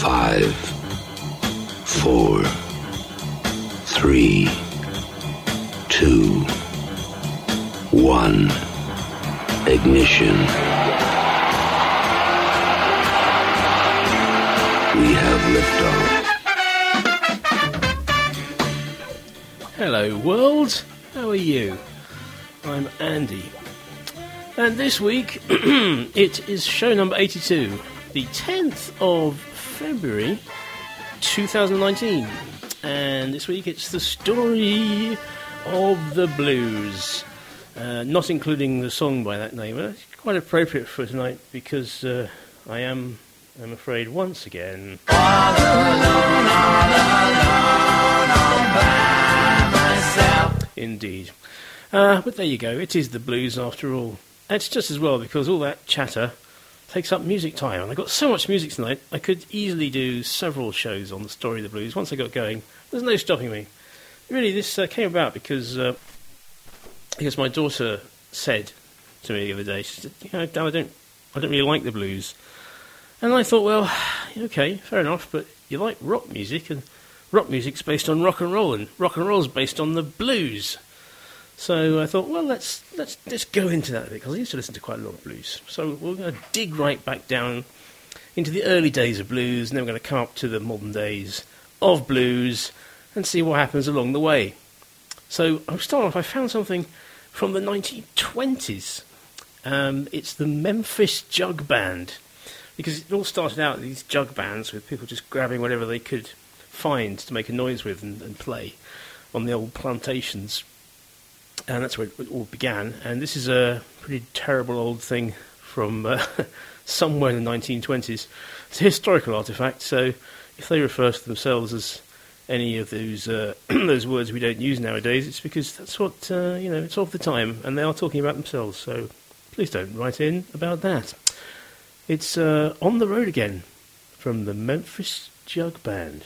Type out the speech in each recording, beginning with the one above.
Five, four, three, two, one. Ignition. We have liftoff. Hello, world. How are you? I'm Andy. And this week, it is show number 82, the 10th of February 2019. And this week, it's the story of the blues. Uh, not including the song by that name. It's quite appropriate for tonight because uh, I am, I'm afraid, once again. Indeed. Uh, but there you go. It is the blues after all. It's just as well because all that chatter takes up music time. And I've got so much music tonight, I could easily do several shows on the story of the blues. Once I got going, there's no stopping me. Really, this uh, came about because uh, because my daughter said to me the other day, she said, "You know, Dad, I don't, I don't really like the blues." And I thought, well, okay, fair enough, but you like rock music, and rock music's based on rock and roll, and rock and roll's based on the blues. So I thought, well, let's let's let's go into that a bit because I used to listen to quite a lot of blues. So we're going to dig right back down into the early days of blues, and then we're going to come up to the modern days of blues and see what happens along the way. So I'll start off. I found something from the 1920s. Um, it's the Memphis Jug Band because it all started out these jug bands with people just grabbing whatever they could find to make a noise with and, and play on the old plantations and that's where it all began. And this is a pretty terrible old thing from uh, somewhere in the 1920s. It's a historical artifact, so if they refer to themselves as any of those uh, those words we don't use nowadays, it's because that's what uh, you know. It's of the time, and they are talking about themselves. So please don't write in about that. It's uh, on the road again from the Memphis Jug Band.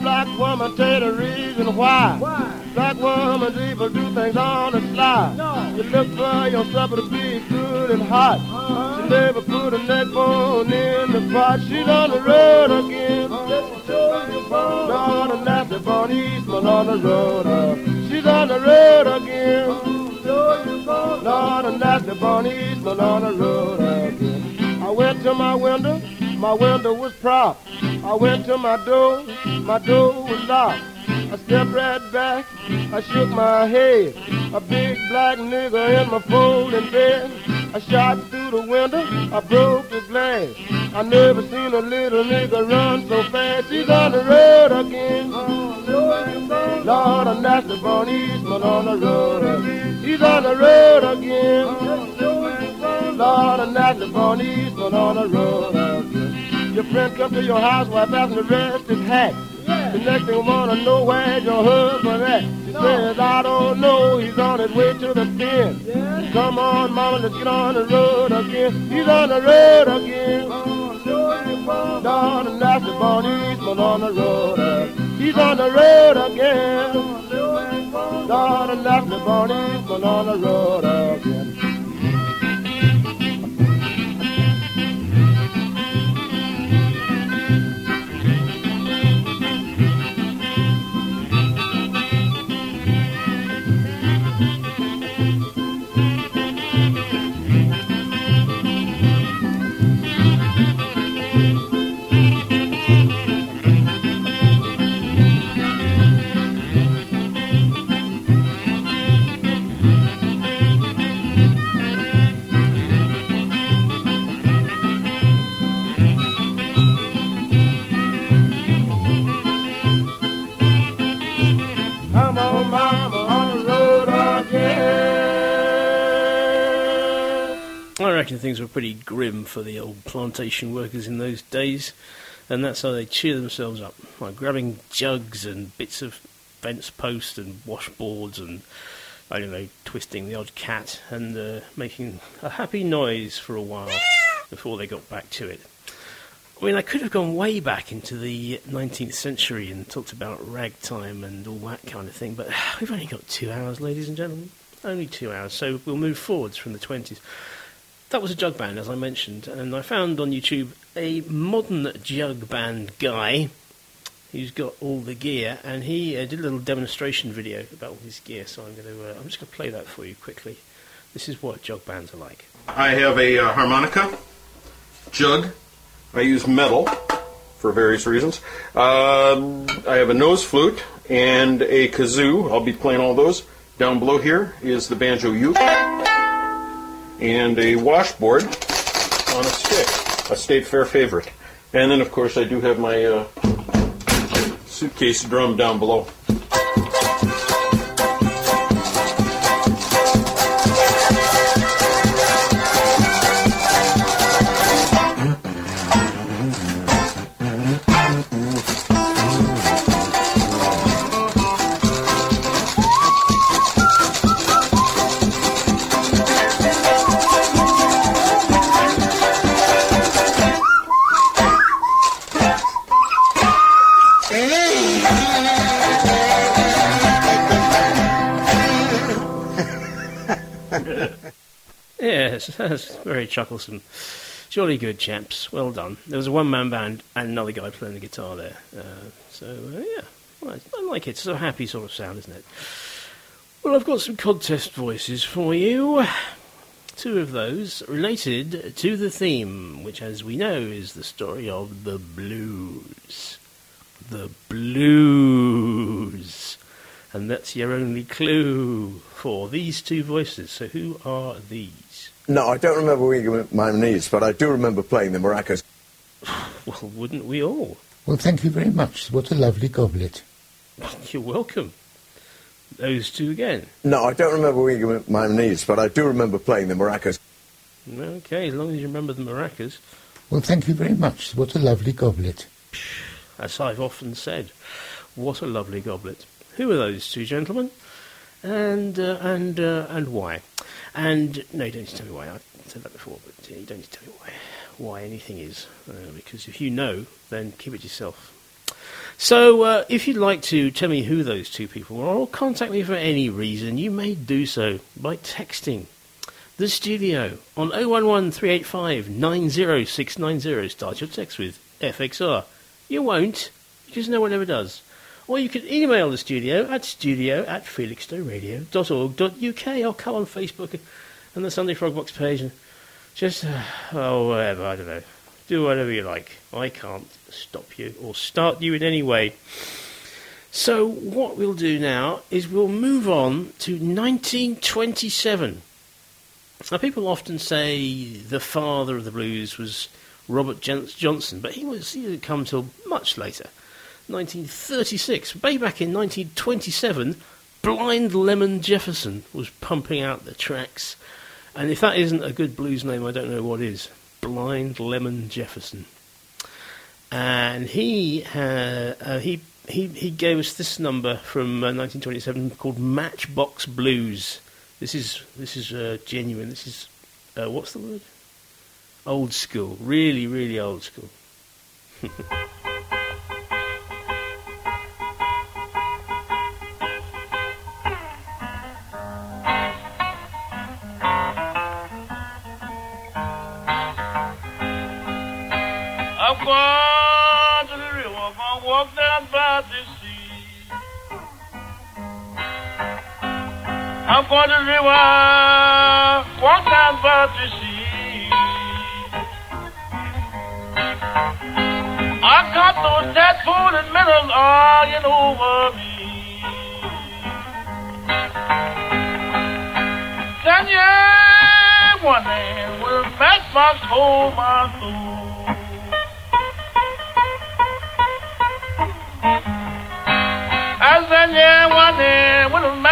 Black woman tell the reason why. Why? Black woman people do things on the sly. No. You look for your supper to be good and hot. Uh-huh. She never put a neck bone in the pot. She's on the road again. Let's show you bone. Lord, and that's the Bonnie Eastman on the road. uh. She's on the road again. Bone. Lord, and that's the Bonnie Eastman on the road again. I went to my window, my window was propped. I went to my door, my door was locked. I stepped right back, I shook my head. A big black nigger in my folding bed. I shot through the window, I broke the glass. I never seen a little nigga run so fast. He's on the road again. Lord, that's the Bonnie Eastman on the road again. He's on the road again. Lord, that's the Bonnie Eastman on the road again. Your friend come to your house while passing the rest his hat. The next thing wanna know where's your husband at. She says, I don't know, he's on his way to the pen. Yes. Come on, mama, let's get on the road again. He's on the road again. That's the Bonnie Eastman on the road again. He's on the road again. That's the Bonnie Eastman on the road again. Things were pretty grim for the old plantation workers in those days, and that's how they cheer themselves up by grabbing jugs and bits of fence post and washboards and I don't know, twisting the odd cat and uh, making a happy noise for a while before they got back to it. I mean, I could have gone way back into the 19th century and talked about ragtime and all that kind of thing, but we've only got two hours, ladies and gentlemen. Only two hours, so we'll move forwards from the 20s. That was a jug band, as I mentioned, and I found on YouTube a modern jug band guy who's got all the gear, and he uh, did a little demonstration video about all his gear. So I'm going to, uh, I'm just going to play that for you quickly. This is what jug bands are like. I have a uh, harmonica, jug. I use metal for various reasons. Um, I have a nose flute and a kazoo. I'll be playing all those. Down below here is the banjo uke and a washboard on a stick, a state fair favorite. And then, of course, I do have my uh, suitcase drum down below. Yes, that's very chucklesome. Jolly good, chaps. Well done. There was a one man band and another guy playing the guitar there. Uh, so, uh, yeah, I, I like it. It's a happy sort of sound, isn't it? Well, I've got some contest voices for you. Two of those related to the theme, which, as we know, is the story of the blues. The blues. And that's your only clue for these two voices. So, who are these? No, I don't remember wiggling my knees, but I do remember playing the maracas. Well, wouldn't we all? Well, thank you very much. What a lovely goblet. You're welcome. Those two again. No, I don't remember wiggling my knees, but I do remember playing the maracas. Okay, as long as you remember the maracas. Well, thank you very much. What a lovely goblet. As I've often said, what a lovely goblet. Who are those two gentlemen? And uh, and uh, and why? And no, you don't need to tell me why. I've said that before, but you don't need to tell me why. Why anything is, uh, because if you know, then keep it yourself. So, uh, if you'd like to tell me who those two people are, or contact me for any reason, you may do so by texting the studio on 011 385 90690. Start your text with FXR. You won't, just no one ever does. Or you can email the studio at studio at felixstowe.radio.org.uk or come on Facebook and the Sunday Frogbox page and just, uh, oh, whatever, I don't know. Do whatever you like. I can't stop you or start you in any way. So, what we'll do now is we'll move on to 1927. Now, people often say the father of the blues was Robert Johnson, but he was he didn't come till much later, 1936. Way back in 1927, Blind Lemon Jefferson was pumping out the tracks, and if that isn't a good blues name, I don't know what is. Blind Lemon Jefferson, and he uh, uh, he he he gave us this number from uh, 1927 called Matchbox Blues. This is this is uh, genuine. This is uh, what's the word? Old school, really, really old school. I'm going to the river, walk down by the sea. I got those tattoos and medals arguing over me. Then yeah, one day will matchbox hold my soul. As then yeah, one day will matchbox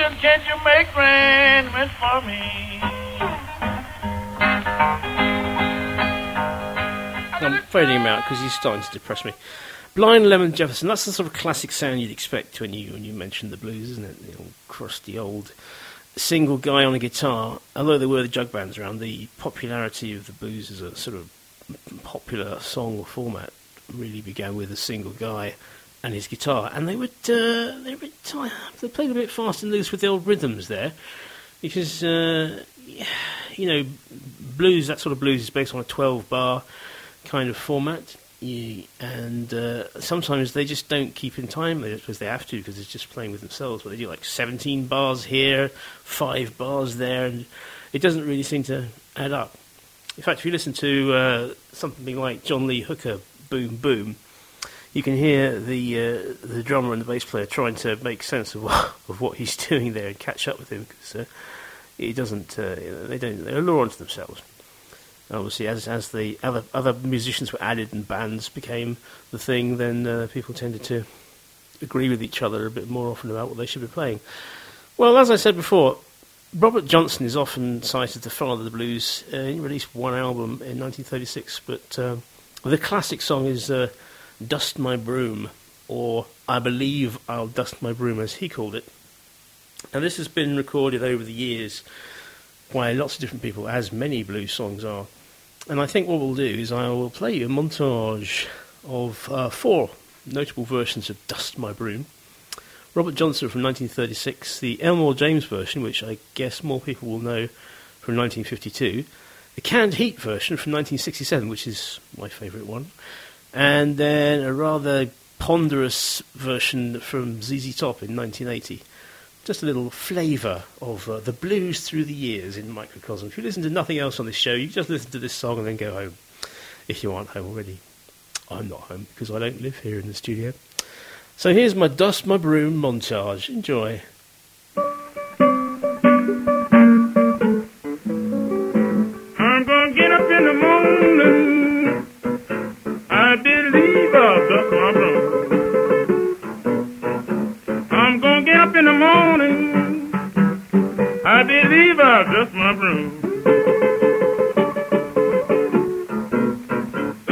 can't you make arrangements for me? I'm fading him out because he's starting to depress me. Blind Lemon Jefferson, that's the sort of classic sound you'd expect when you when you mention the blues, isn't it? The old crusty old single guy on a guitar. Although there were the jug bands around, the popularity of the blues as a sort of popular song or format really began with a single guy and his guitar, and they would uh, they would they played a bit fast and loose with the old rhythms there, because uh, you know blues that sort of blues is based on a twelve bar kind of format. You, and uh, sometimes they just don't keep in time because they have to because it's just playing with themselves. But they do like 17 bars here, five bars there, and it doesn't really seem to add up. In fact, if you listen to uh, something like John Lee Hooker, Boom Boom, you can hear the uh, the drummer and the bass player trying to make sense of what, of what he's doing there and catch up with him because uh, he doesn't. Uh, they don't. They lure onto themselves. Obviously, as as the other other musicians were added and bands became the thing, then uh, people tended to agree with each other a bit more often about what they should be playing. Well, as I said before, Robert Johnson is often cited the father of the blues. Uh, he released one album in 1936, but um, the classic song is uh, "Dust My Broom," or "I Believe I'll Dust My Broom," as he called it. Now, this has been recorded over the years by lots of different people, as many blues songs are. And I think what we'll do is I will play you a montage of uh, four notable versions of Dust My Broom. Robert Johnson from 1936, the Elmore James version, which I guess more people will know from 1952, the Canned Heat version from 1967, which is my favourite one, and then a rather ponderous version from ZZ Top in 1980 just a little flavour of uh, the blues through the years in microcosm. If you listen to nothing else on this show, you just listen to this song and then go home. If you aren't home already, I'm not home because I don't live here in the studio. So here's my dust my broom montage. Enjoy. I'm gonna get up in the morning. Morning. I believe I'll dust my broom.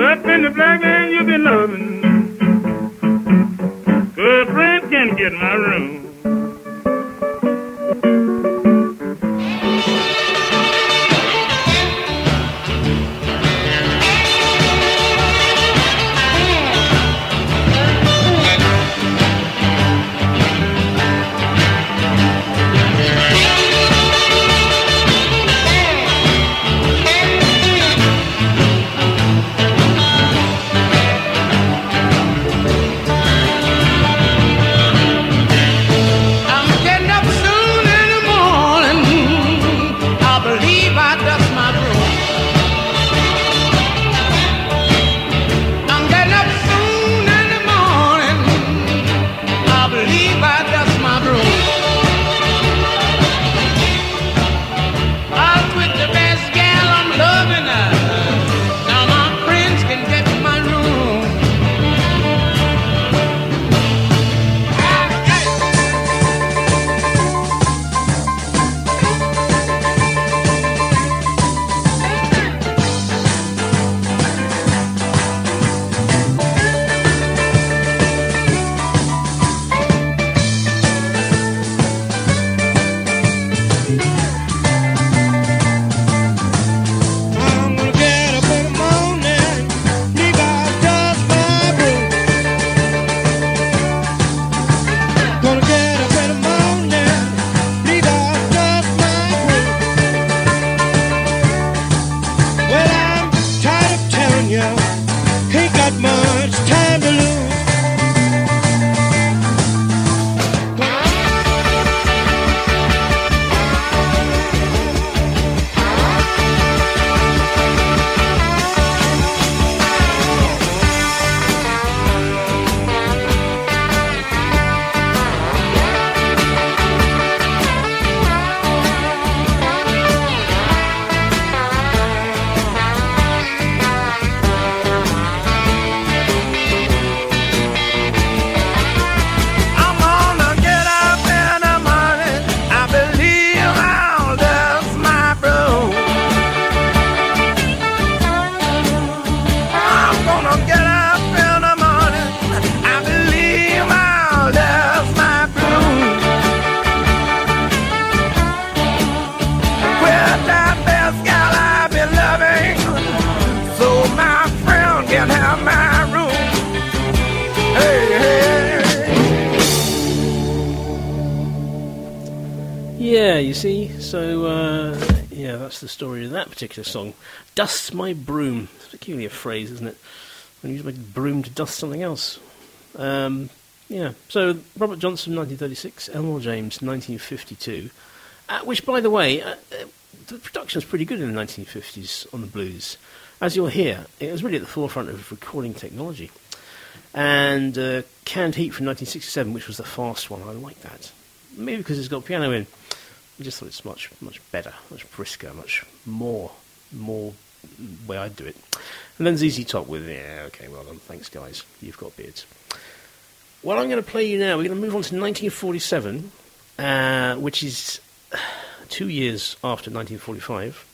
Up in the black man you've been loving. Good friend can't get my room. Particular song. Dust my broom. It's a peculiar phrase, isn't it? When you use my broom to dust something else. Um, yeah. So Robert Johnson, 1936. Elmore James, 1952. Uh, which, by the way, uh, uh, the production was pretty good in the 1950s on the blues. As you'll hear, it was really at the forefront of recording technology. And uh, Canned Heat from 1967, which was the fast one, I like that. Maybe because it's got piano in. I just thought it's much, much better, much brisker, much more, more way I'd do it. And then ZZ Top with, yeah, okay, well done, thanks guys, you've got beards. Well, I'm going to play you now. We're going to move on to 1947, uh, which is two years after 1945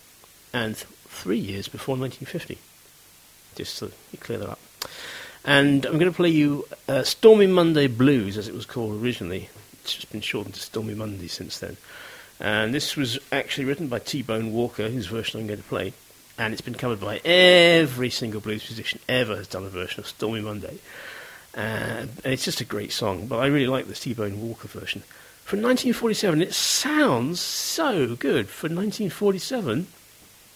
and th- three years before 1950. Just to clear that up. And I'm going to play you uh, Stormy Monday Blues, as it was called originally. It's just been shortened to Stormy Monday since then. And this was actually written by T Bone Walker, whose version I'm going to play. And it's been covered by every single blues musician ever has done a version of Stormy Monday. And it's just a great song, but I really like the T Bone Walker version. From 1947, it sounds so good. For 1947,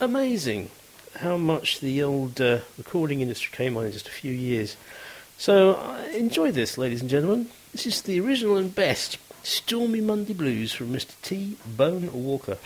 amazing how much the old uh, recording industry came on in just a few years. So uh, enjoy this, ladies and gentlemen. This is the original and best Stormy Monday Blues from Mr. T Bone Walker.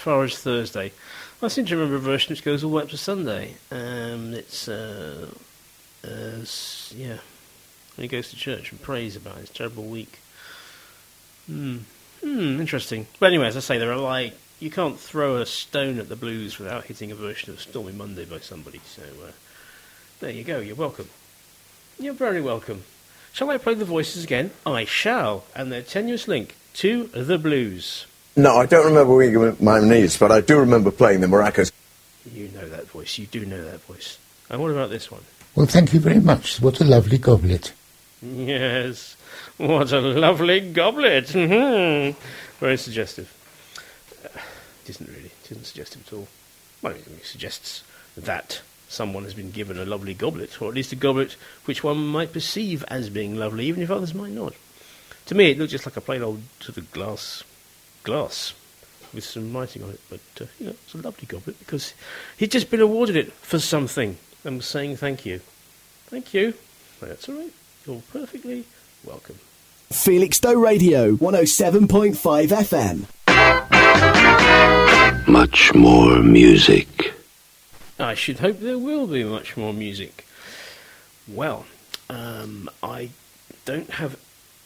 Far as Thursday? I seem to remember a version which goes all the way up to Sunday. Um, it's, uh, uh, yeah, when he goes to church and prays about his terrible week. Hmm, hmm, interesting. But anyway, as I say, there are like, you can't throw a stone at the blues without hitting a version of Stormy Monday by somebody. So, uh, there you go, you're welcome. You're very welcome. Shall I play the voices again? I shall, and their tenuous link to the blues. No, I don't remember wearing my knees, but I do remember playing the maracas. You know that voice. You do know that voice. And what about this one? Well, thank you very much. What a lovely goblet. Yes. What a lovely goblet. Mhm. Very suggestive. Uh, It isn't really. It isn't suggestive at all. Well, it suggests that someone has been given a lovely goblet, or at least a goblet which one might perceive as being lovely, even if others might not. To me, it looked just like a plain old sort of glass glass with some writing on it. But uh, you know, it's a lovely goblet because he'd just been awarded it for something and was saying thank you. Thank you. That's all right. You're perfectly welcome. Felix Felixstowe Radio, 107.5 FM. Much more music. I should hope there will be much more music. Well, um, I don't have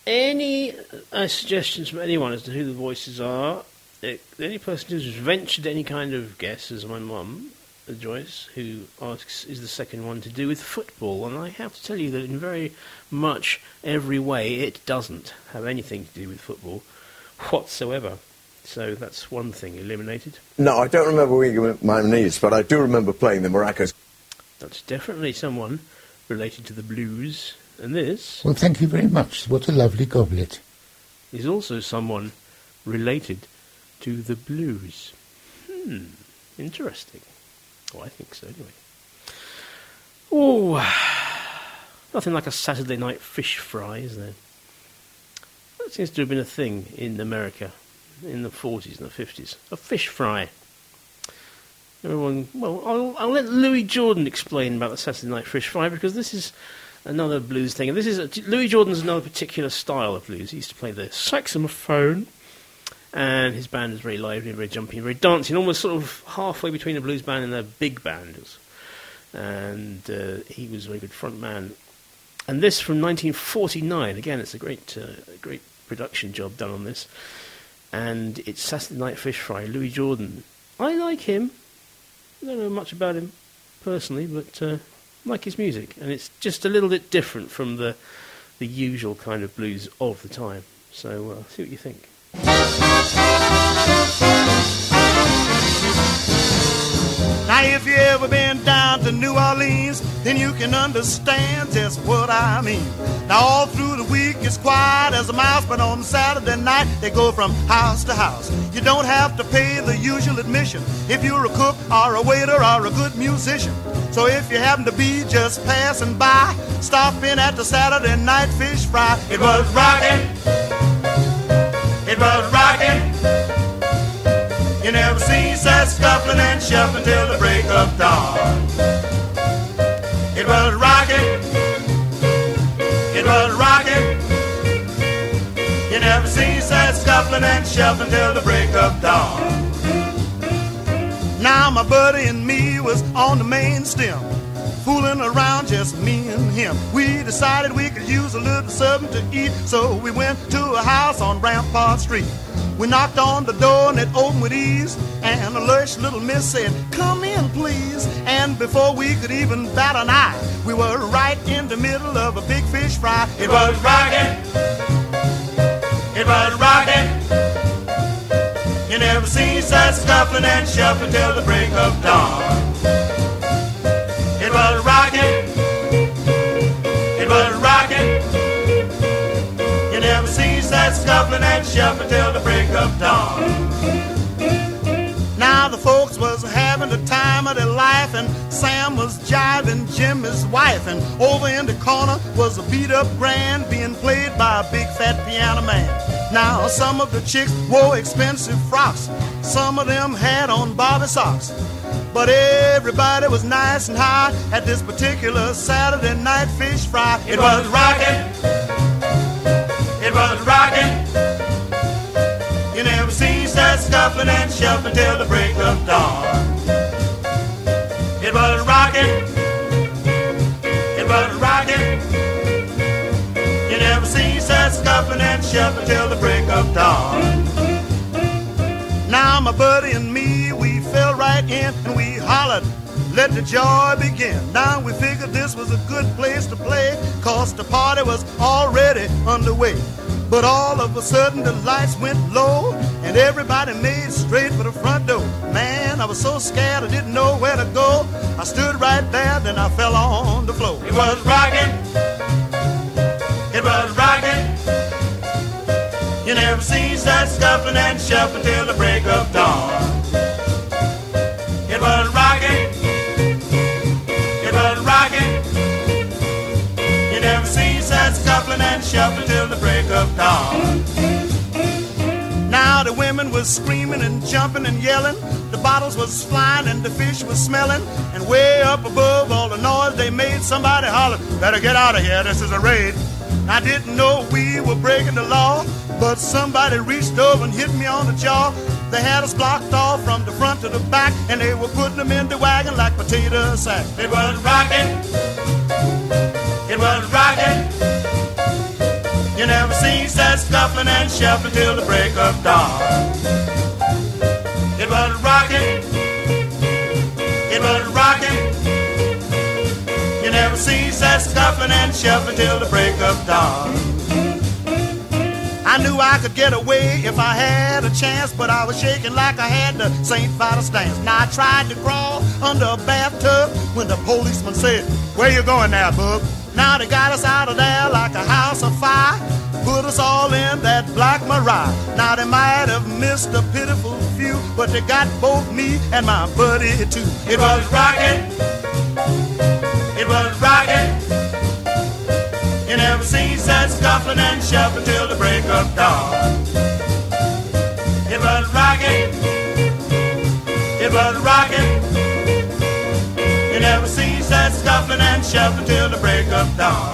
any uh, suggestions from anyone as to who the voices are. The only person who's ventured any kind of guess is my mum, Joyce, who asks, is the second one to do with football? And I have to tell you that in very much every way it doesn't have anything to do with football whatsoever. So that's one thing eliminated. No, I don't remember winning my knees, but I do remember playing the maracas. That's definitely someone related to the blues. And this Well, thank you very much. What a lovely goblet. is also someone related to the blues. Hmm, interesting. Oh, I think so, anyway. Oh, nothing like a Saturday night fish fry, is there? That seems to have been a thing in America in the 40s and the 50s. A fish fry. Everyone, well, I'll, I'll let Louis Jordan explain about the Saturday night fish fry because this is another blues thing. And this is Louis Jordan's another particular style of blues. He used to play the saxophone, and his band was very lively, very jumpy, very dancing, almost sort of halfway between a blues band and a big band. And uh, he was a very good front man. And this from 1949. Again, it's a great, uh, great production job done on this. And it's Saturday Night Fish Fry, Louis Jordan. I like him. I don't know much about him personally, but uh, like his music, and it's just a little bit different from the the usual kind of blues of the time. So, uh, see what you think. Now, if you ever been down to New Orleans, then you can understand just what I mean. Now, all through the week it's quiet as a mouse, but on Saturday night they go from house to house. You don't have to pay the usual admission if you're a cook or a waiter or a good musician. So if you happen to be just passing by, stop in at the Saturday night fish fry. It was rocking. It was rocking. You never see such scuffling and shuffling till the break of dawn. It was rocking. It was rocking. You never seen such scuffling and shuffling till the break of dawn. Now my buddy and me was on the main stem, fooling around just me and him. We decided we could use a little something to eat, so we went to a house on Rampart Street. We knocked on the door and it opened with ease, and a lush little miss said, "Come in, please." And before we could even bat an eye, we were right in the middle of a big fish fry. It was rocking. Was rocking. You never seen such scuffling and shuffling till the break of dawn. It was rocking. It was rocking. You never seen such scuffling and shuffling till the break of dawn. Now the folks was having the time of their life, and Sam was jiving Jimmy's wife, and over in the corner was a beat up grand being played by a big fat piano man. Now some of the chicks wore expensive frocks, some of them had on bobby socks. But everybody was nice and high at this particular Saturday night fish fry. It was rocking. It was rocking. You never seen that scuffling and shuffling till the break of dawn. It was rocking. It was rocking. You never seen such scuffling and shuffling till the break of dawn. Now my buddy and me, we fell right in and we hollered, let the joy begin. Now we figured this was a good place to play, cause the party was already underway. But all of a sudden the lights went low and everybody made straight for the front door. Man, I was so scared I didn't know where to go. I stood right there, then I fell on the floor. It was rocking. Was rocking. You never seen such scuffling and shuffling till the break of dawn. It was rocking. It was rocking. You never seen such scuffling and shuffling till the break of dawn. Now the women was screaming and jumping and yelling. The bottles was flying and the fish was smelling. And way up above all the noise they made, somebody hollered, Better get out of here, this is a raid. I didn't know we were breaking the law, but somebody reached over and hit me on the jaw. They had us blocked off from the front to the back, and they were putting them in the wagon like potato sack. It was rocking. It was rocking. You never seen such scuffling and shuffling till the break of dawn. It was rocking. It was rocking. Never seen such scuffling and shuffling till the break of dawn. I knew I could get away if I had a chance, but I was shaking like I had the St. Vitus dance. Now I tried to crawl under a bathtub when the policeman said, Where you going now, bub? Now they got us out of there like a house of fire. Put us all in that black Mariah. Now they might have missed a pitiful few, but they got both me and my buddy too. It was rocking. It was rocking. You never seen such scuffling and shuffling till the break of dawn. It was rocking. It was rocking. You never seen such scuffling and shuffling till the break of dawn.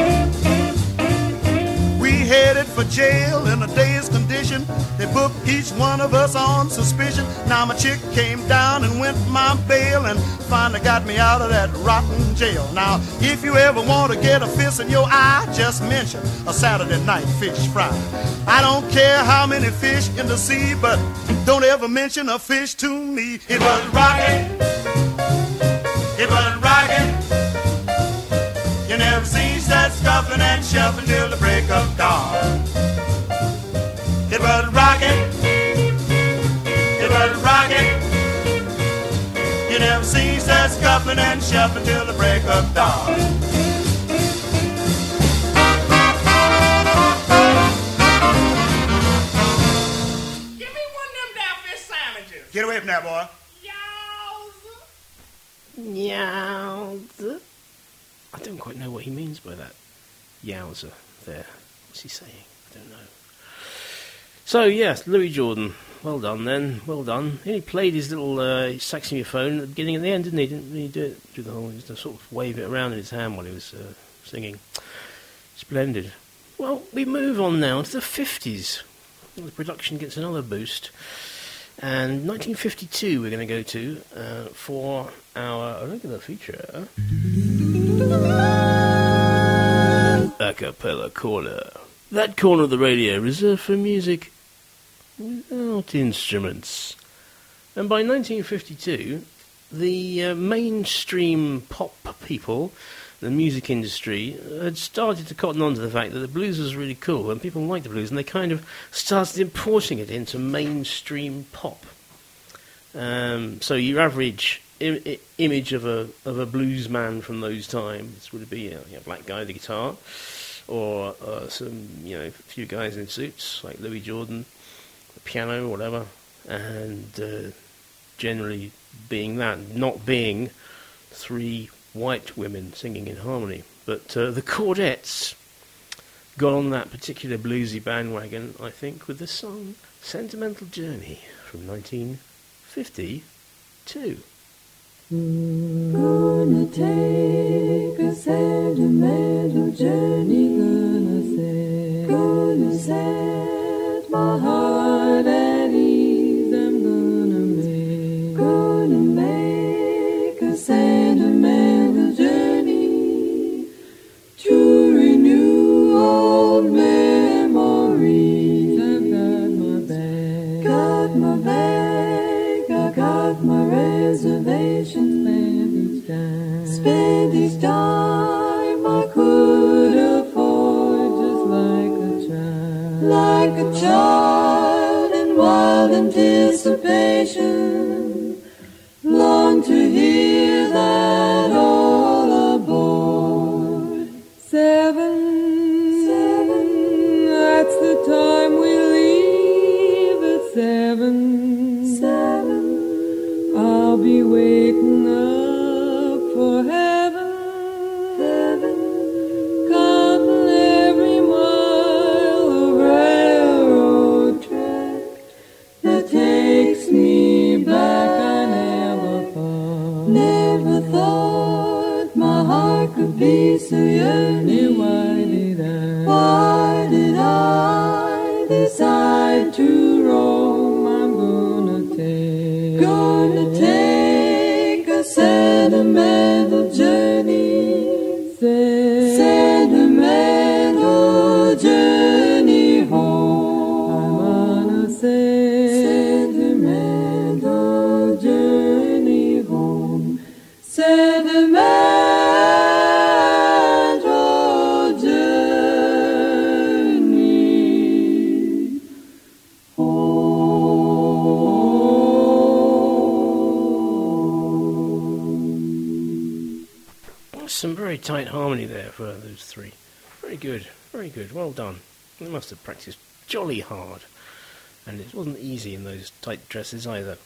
We headed for jail in a day's condition. They booked each one of us on suspicion. Now my chick came down and went my bail and finally got me out of that rotten jail. Now, if you ever want to get a fist in your eye, just mention a Saturday night fish fry. I don't care how many fish in the sea, but don't ever mention a fish to me. It was rocking. It was rocking. You never seen such scuffling and shuffling till the break of dawn. You never seen scuffling and shuffling till the break of dawn. Give me one them down sandwiches. Get away from that boy. Yowza. I don't quite know what he means by that. Yowza there. What's he saying? I don't know. So, yes, Louis Jordan. Well done then. Well done. He played his little uh, saxophone at the beginning and the end, didn't he? Didn't he do it through the whole. He Just sort of wave it around in his hand while he was uh, singing. Splendid. Well, we move on now to the 50s. The production gets another boost. And 1952 we're going to go to uh, for our regular feature. A cappella corner. That corner of the radio reserved for music without instruments. And by 1952, the uh, mainstream pop people, the music industry, had started to cotton on to the fact that the blues was really cool and people liked the blues, and they kind of started importing it into mainstream pop. Um, so your average I- I- image of a of a blues man from those times would be a, a black guy with a guitar, or uh, some you know a few guys in suits like Louis Jordan, piano whatever, and uh, generally being that, not being three white women singing in harmony. But uh, the Chordettes got on that particular bluesy bandwagon, I think, with the song Sentimental Journey from 1952. Gonna take a sentimental journey. Gonna set, gonna set reservations. Spend each dime, a child in wild anticipation, long to hear that all aboard. Seven, seven, that's the time we leave at seven. Could be so yearning. Why did I? For those three. Very good, very good. Well done. They must have practiced jolly hard. And it wasn't easy in those tight dresses either.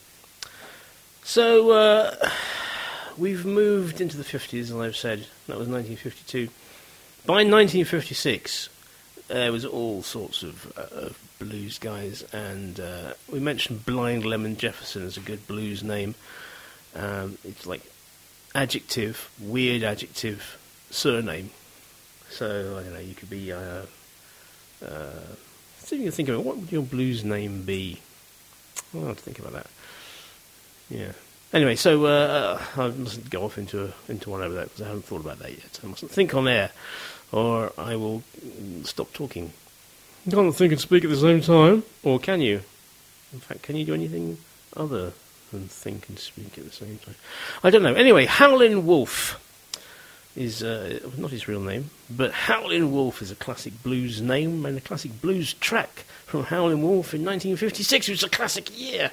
So, uh, we've moved into the 50s, as I've said. That was 1952. By 1956, there was all sorts of, uh, of blues guys, and uh, we mentioned Blind Lemon Jefferson as a good blues name. Um, it's like adjective, weird adjective, surname. So I don't know. You could be. Uh, uh, see if you can think of it. What would your blues name be? I'll have to think about that. Yeah. Anyway, so uh, I mustn't go off into into one over that because I haven't thought about that yet. I mustn't think on air, or I will stop talking. You can't think and speak at the same time, or can you? In fact, can you do anything other than think and speak at the same time? I don't know. Anyway, Howlin' Wolf is uh, not his real name, but Howlin' Wolf is a classic blues name and a classic blues track from Howlin' Wolf in 1956, which was a classic year.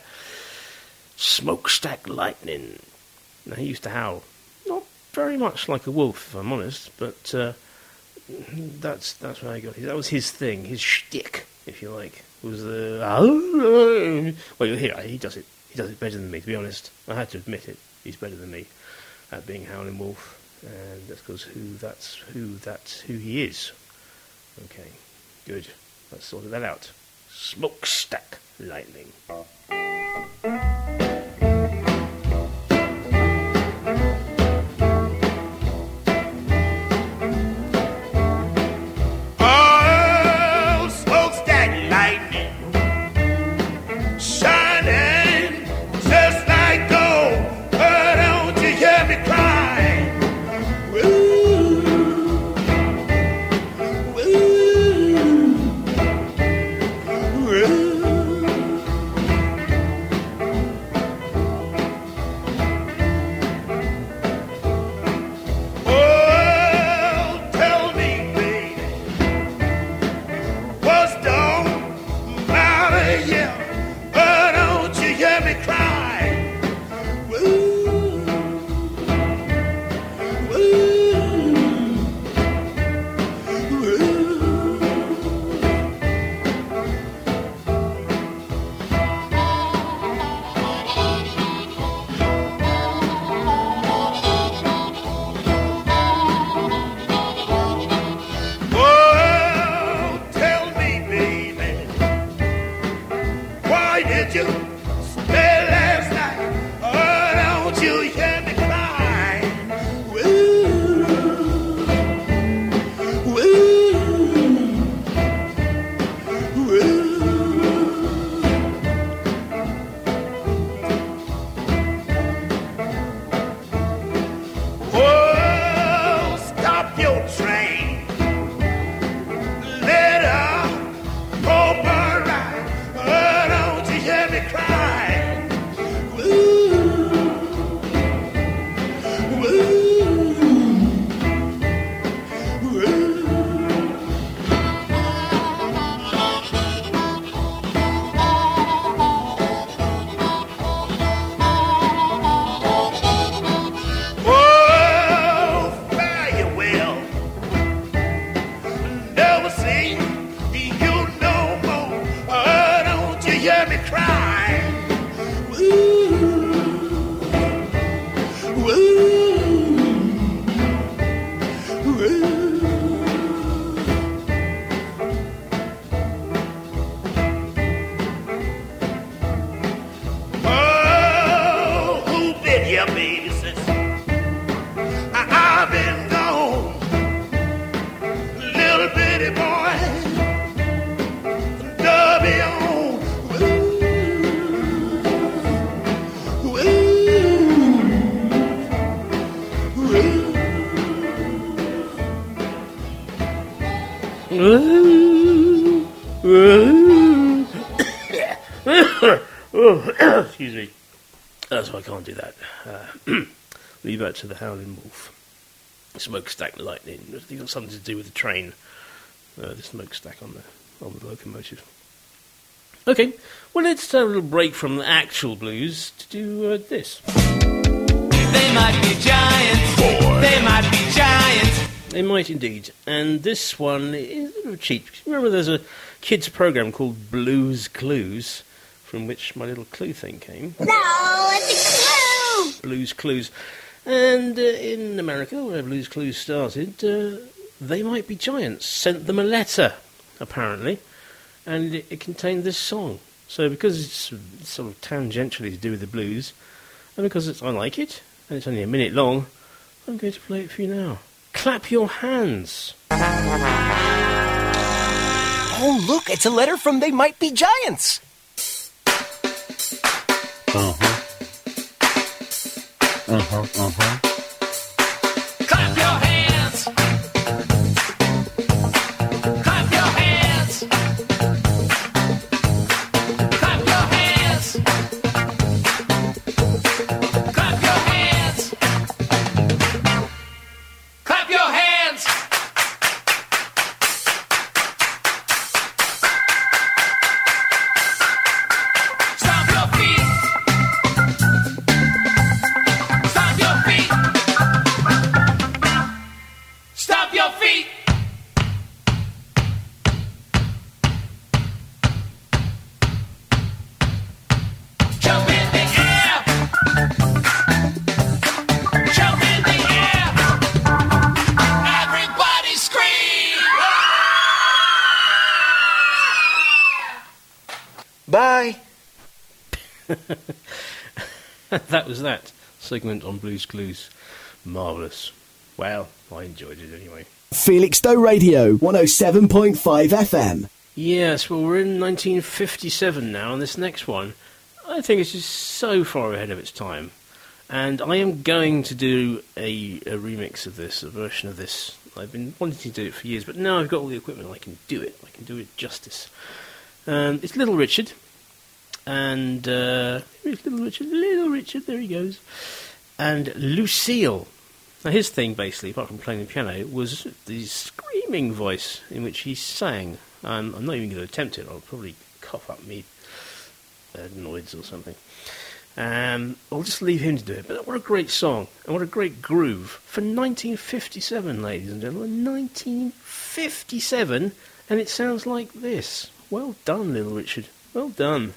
Smokestack Lightning. Now, he used to howl. Not very much like a wolf, if I'm honest, but uh, that's that's where I got it. That was his thing, his shtick, if you like. Was the well, you'll hear he does it. He does it better than me, to be honest. I had to admit it. He's better than me at being Howling Wolf, and that's because who that's who that's who he is. Okay, good. Let's sort that out. Smokestack lightning. To the howling wolf. Smokestack lightning. I think it's something to do with the train. Uh, the smokestack on the on the locomotive. Okay, well let's have a little break from the actual blues to do uh, this. They might be giants. Boy. They might be giants. They might indeed. And this one is a little cheap. Remember, there's a kids' program called Blue's Clues, from which my little clue thing came. No, it's a clue! Blue's Clues. And uh, in America, where Blue's Clues started, uh, They Might Be Giants sent them a letter, apparently, and it, it contained this song. So because it's sort of tangentially to do with the blues, and because it's, I like it, and it's only a minute long, I'm going to play it for you now. Clap your hands. Oh, look, it's a letter from They Might Be Giants. Uh-huh. Uh-huh, uh-huh. that was that segment on Blue's Clues. Marvellous. Well, I enjoyed it anyway. Felixstowe Radio, 107.5 FM. Yes, well, we're in 1957 now, and this next one, I think it's just so far ahead of its time. And I am going to do a, a remix of this, a version of this. I've been wanting to do it for years, but now I've got all the equipment, I can do it. I can do it justice. Um, it's Little Richard, and uh, Little Richard, Little Richard, there he goes, and Lucille. Now, his thing, basically, apart from playing the piano, was the screaming voice in which he sang. Um, I'm not even going to attempt it. I'll probably cough up me adenoids or something. Um, I'll just leave him to do it. But what a great song, and what a great groove for 1957, ladies and gentlemen. 1957, and it sounds like this. Well done, Little Richard. Well done.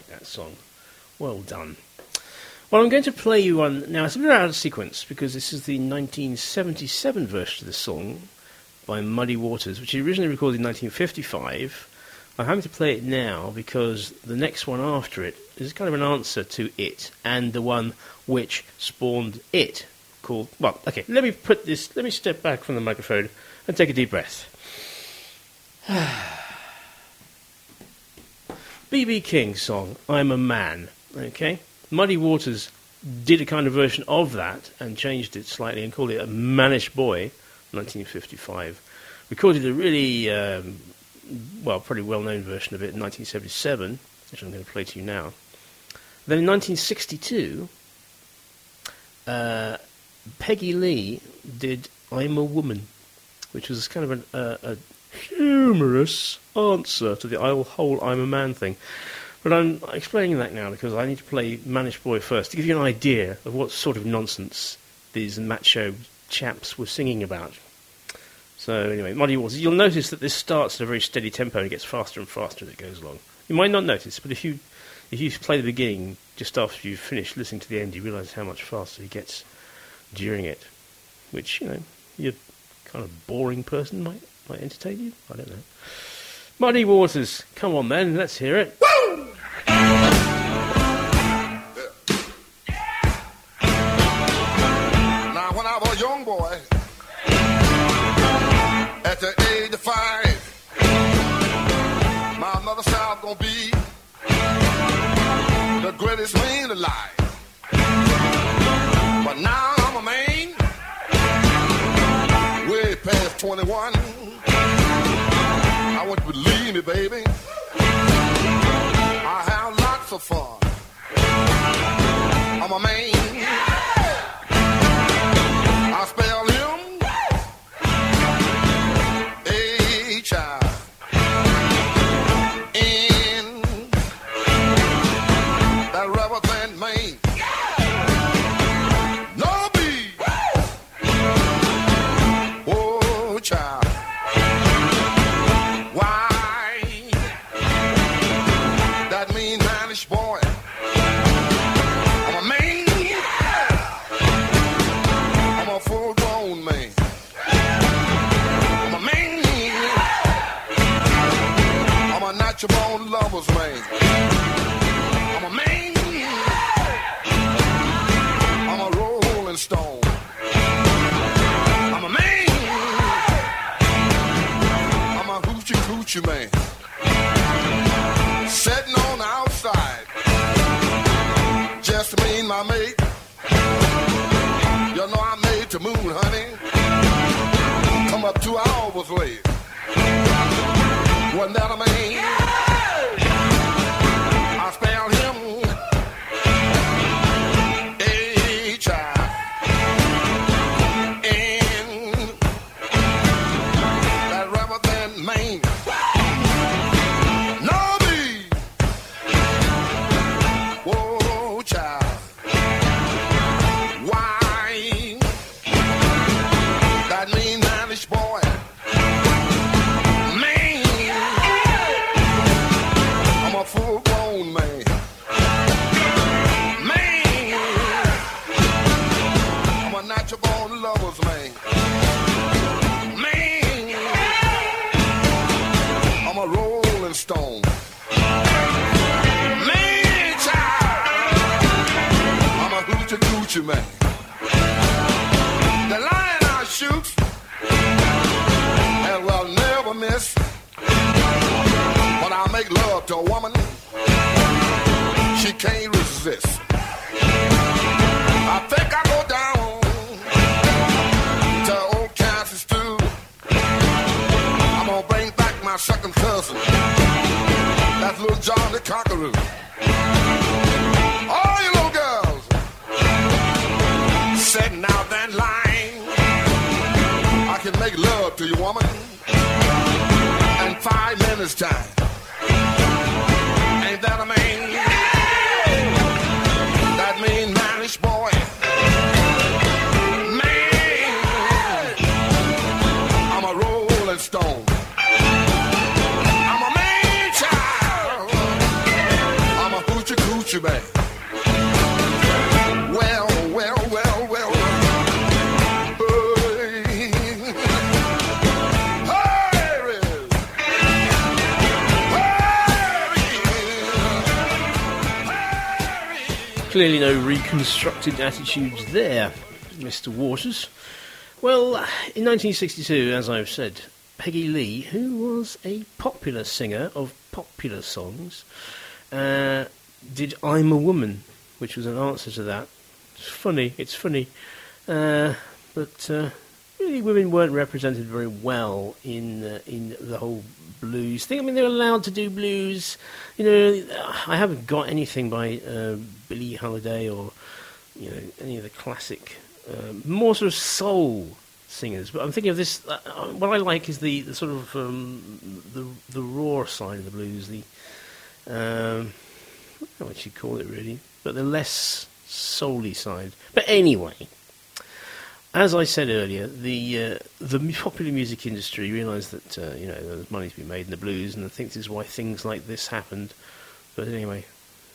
Like that song. Well done. Well, I'm going to play you one. Now, it's a bit out of sequence because this is the 1977 version of the song by Muddy Waters, which he originally recorded in 1955. I'm having to play it now because the next one after it is kind of an answer to it and the one which spawned it called. Well, okay, let me put this. Let me step back from the microphone and take a deep breath. BB King's song, I'm a Man. Okay? Muddy Waters did a kind of version of that and changed it slightly and called it a Mannish Boy, 1955. Recorded a really, um, well, pretty well known version of it in 1977, which I'm going to play to you now. Then in 1962, uh, Peggy Lee did I'm a Woman, which was kind of an, uh, a humorous answer to the whole I'm a Man thing. But I'm explaining that now because I need to play Mannish Boy first to give you an idea of what sort of nonsense these macho chaps were singing about. So anyway, Muddy Waters. You'll notice that this starts at a very steady tempo and gets faster and faster as it goes along. You might not notice, but if you if you play the beginning just after you've finished listening to the end, you realise how much faster it gets during it. Which you know, your kind of boring person might might entertain you. I don't know. Muddy Waters, come on then, let's hear it. Now, when I was a young boy, at the age of five, my mother said I was gonna be the greatest man alive. But now I'm a man, way past 21. Want you believe me, baby. I have lots of fun. I'm a man. Coochie man. Sitting on the outside. Just me and my mate. You know I made the moon, honey. Come up two hours late. Wasn't that a man? I spelled a woman, she can't resist. I think I go down to old Kansas too. I'm gonna bring back my second cousin. That's little John the Conqueror. All you little girls sitting out that line. I can make love to you, woman, in five minutes time. Clearly no reconstructed attitudes there, Mr. Waters. Well, in 1962, as I've said, Peggy Lee, who was a popular singer of popular songs, uh, did I'm a Woman, which was an answer to that. It's funny, it's funny. Uh, but uh, really, women weren't represented very well in uh, in the whole blues thing. I mean, they're allowed to do blues. You know, I haven't got anything by uh, Billie Holiday or you know any of the classic, uh, more sort of soul singers. But I'm thinking of this. Uh, what I like is the, the sort of um, the the raw side of the blues. The um, I don't know what you call it really, but the less soul side. But anyway, as I said earlier, the uh, the popular music industry realised that uh, you know there's money to be made in the blues, and I think this is why things like this happened. But anyway,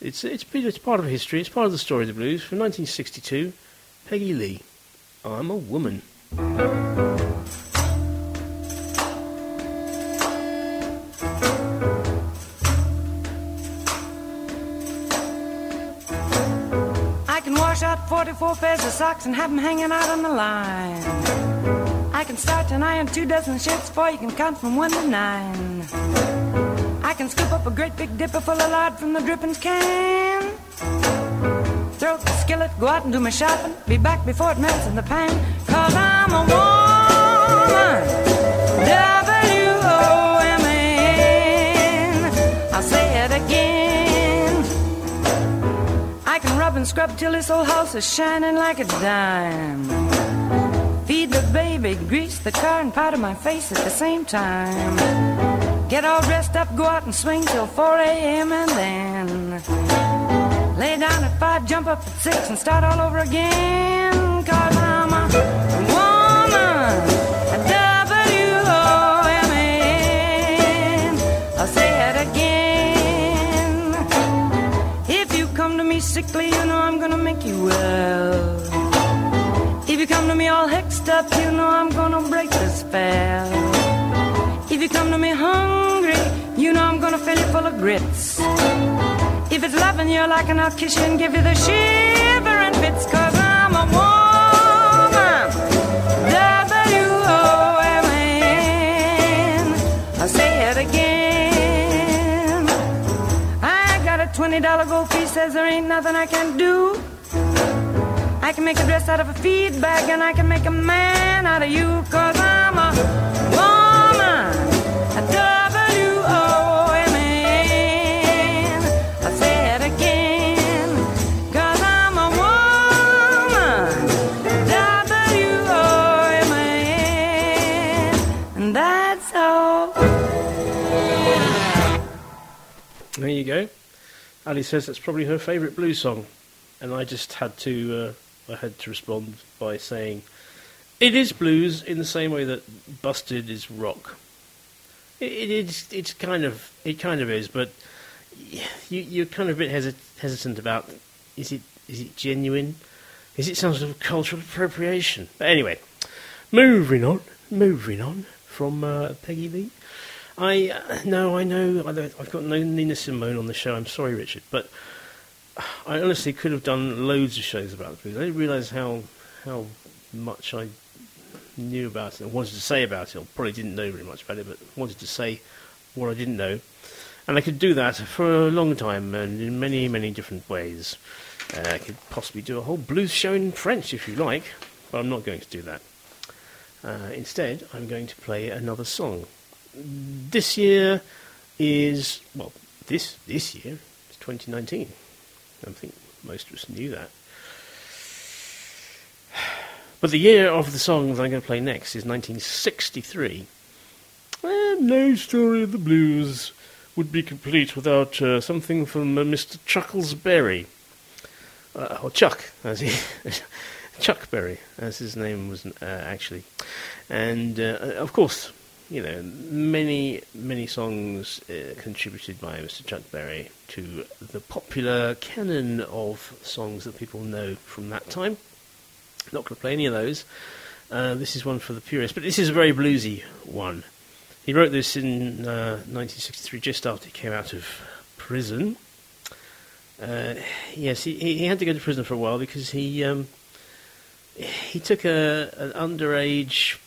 it's it's it's part of history. It's part of the story of the blues from 1962. Peggy Lee, I'm a woman. I can wash out 44 pairs of socks and have them hanging out on the line. I can start to iron two dozen shirts before you can count from one to nine. Can scoop up a great big dipper full of lard from the drippings can. Throw out the skillet, go out and do my shopping. Be back before it melts in the pan. Cause I'm a woman. Say it again. I can rub and scrub till this old house is shining like a dime. Feed the baby, grease the car, and powder my face at the same time. Get all dressed up, go out and swing till 4 a.m. and then lay down at 5, jump up at 6, and start all over again. Cause I'm a woman. A W-O-M-A-N. I'll say it again. If you come to me sickly, you know I'm gonna make you well. If you come to me all hexed up, you know I'm gonna break the spell. You come to me hungry, you know I'm gonna fill you full of grits. If it's loving you like and I'll kiss you and give you the shiver and fits, cause I'm a woman. W-O-M-A-N. I'll say it again. I got a $20 gold piece, says there ain't nothing I can do. I can make a dress out of a feed bag and I can make a man out of you, cause I'm a woman. There you go. Ali says that's probably her favourite blues song, and I just had to uh, I had to respond by saying it is blues in the same way that Busted is rock. It, it is it's kind of it kind of is, but you you're kind of a bit hesit- hesitant about is it is it genuine? Is it some sort of cultural appropriation? But anyway, moving on, moving on from uh, Peggy Lee. I uh, no, I know I have got no Nina Simone on the show. I'm sorry, Richard, but I honestly could have done loads of shows about the blues. I didn't realise how how much I knew about it and wanted to say about it. Or probably didn't know very much about it, but wanted to say what I didn't know. And I could do that for a long time and in many, many different ways. Uh, I could possibly do a whole blues show in French if you like, but I'm not going to do that. Uh, instead, I'm going to play another song. This year is well, this this year is 2019. I think most of us knew that. But the year of the song that I'm going to play next is 1963. And no story of the blues would be complete without uh, something from uh, Mr. Chuckles Berry. Uh, or Chuck, as he. Chuck Berry, as his name was uh, actually. And uh, of course, you know, many, many songs uh, contributed by Mr. Chuck Berry to the popular canon of songs that people know from that time. Not going to play any of those. Uh, this is one for the purists, but this is a very bluesy one. He wrote this in uh, 1963, just after he came out of prison. Uh, yes, he, he had to go to prison for a while because he um, he took a an underage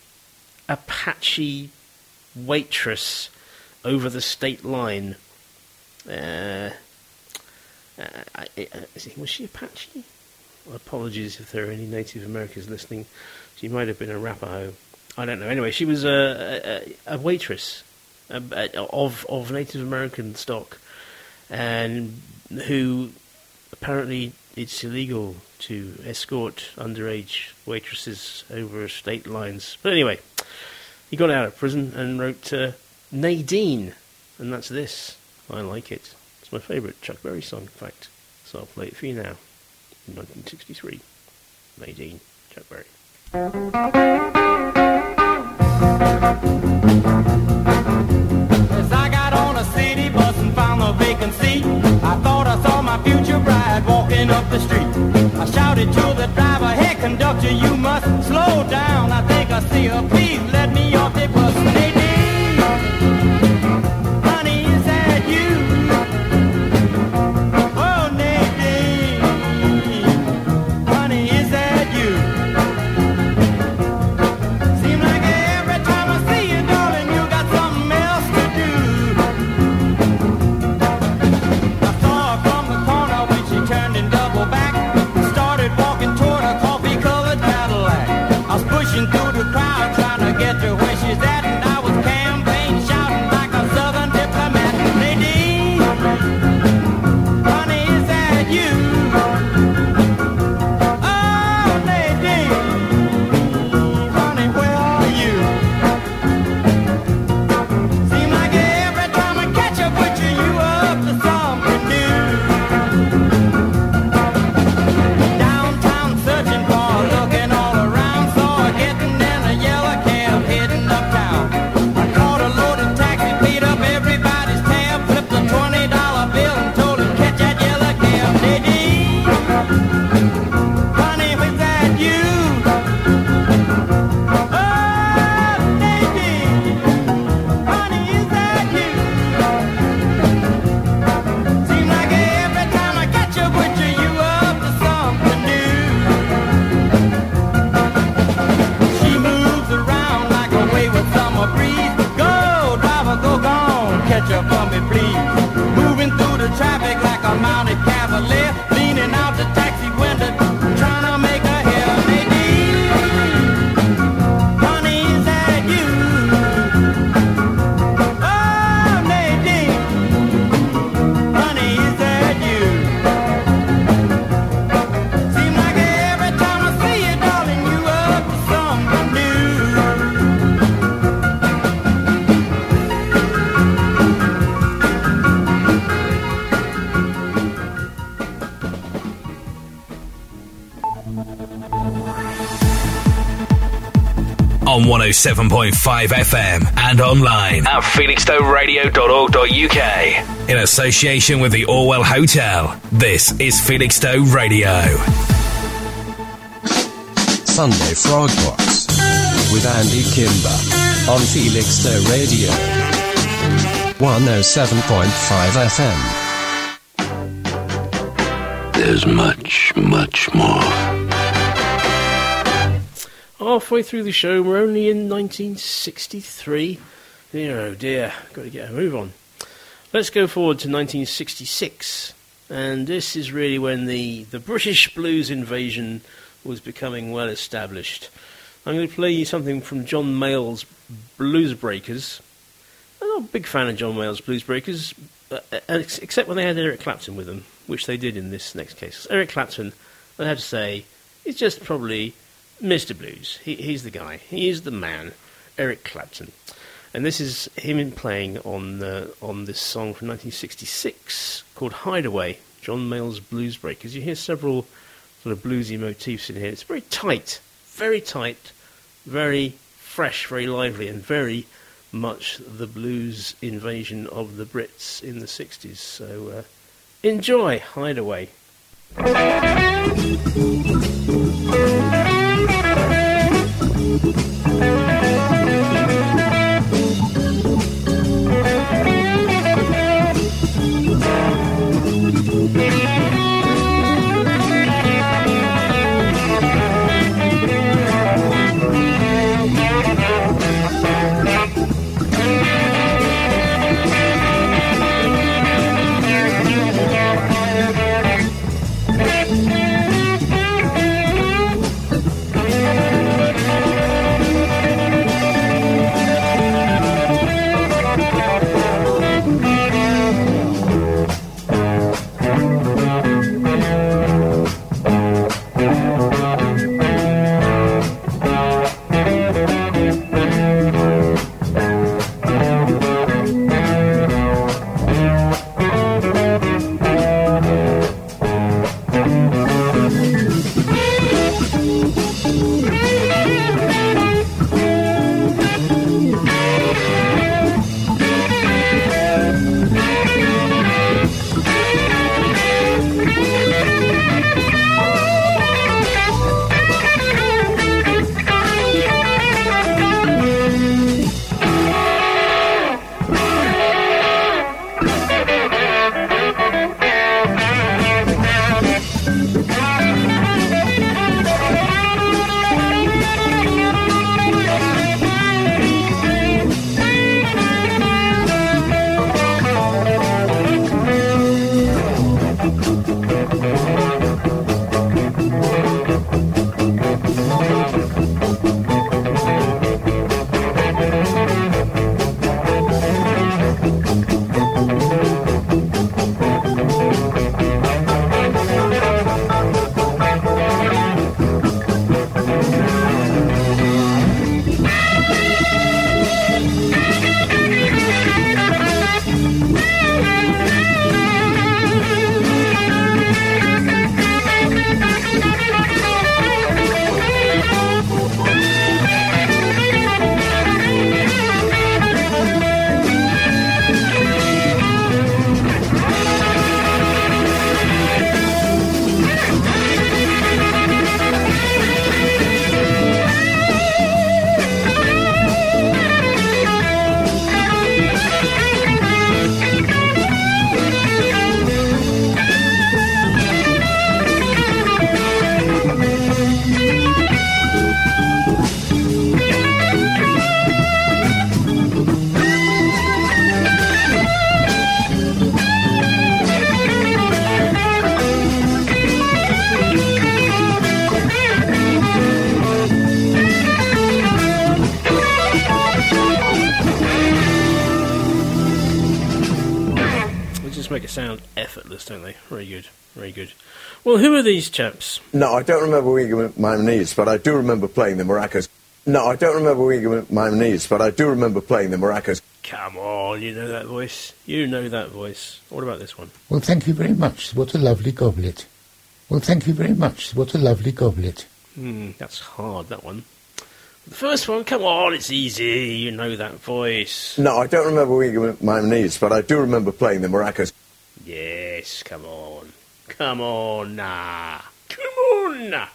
Apache waitress over the state line. Uh, uh, I- I- was she Apache? Apologies if there are any Native Americans listening. She might have been a Rapaho. I don't know. Anyway, she was a, a, a waitress of of Native American stock, and who apparently it's illegal to escort underage waitresses over state lines. But anyway, he got out of prison and wrote uh, Nadine, and that's this. I like it. It's my favourite Chuck Berry song, in fact. So I'll play it for you now. 1963. Nadine, Chuck Berry. As I got on a city bus and found a vacant seat, I thought I saw my future bride walking up the street. I shouted to the driver, hey conductor, you must slow down. I think I see her, please let me off the bus. 107.5 FM and online at felixstoweradio.org.uk. In association with the Orwell Hotel, this is Felixstowe Radio. Sunday Frog Box with Andy Kimber on Felixstowe Radio 107.5 FM. There's much, much more. Halfway through the show, we're only in 1963. Dear, oh dear, got to get a move on. Let's go forward to 1966, and this is really when the, the British blues invasion was becoming well established. I'm going to play you something from John Mayall's Blues Breakers. I'm not a big fan of John Mayall's Blues Breakers, uh, uh, except when they had Eric Clapton with them, which they did in this next case. Eric Clapton, I have to say, is just probably Mr. Blues. He, he's the guy. He is the man, Eric Clapton. And this is him playing on uh, on this song from 1966 called Hideaway, John Mayall's Blues Breakers. You hear several sort of bluesy motifs in here. It's very tight, very tight, very fresh, very lively, and very much the blues invasion of the Brits in the 60s. So uh, enjoy Hideaway. Who are these chaps? No, I don't remember Wiggum my knees, but I do remember playing the maracas. No, I don't remember Wiggum my knees, but I do remember playing the maracas. Come on, you know that voice. You know that voice. What about this one? Well, thank you very much. What a lovely goblet. Well, thank you very much. What a lovely goblet. Hmm, that's hard, that one. The first one, come on, it's easy. You know that voice. No, I don't remember Wiggum my knees, but I do remember playing the maracas. Yes, come on. Come on, nah. Come on, nah.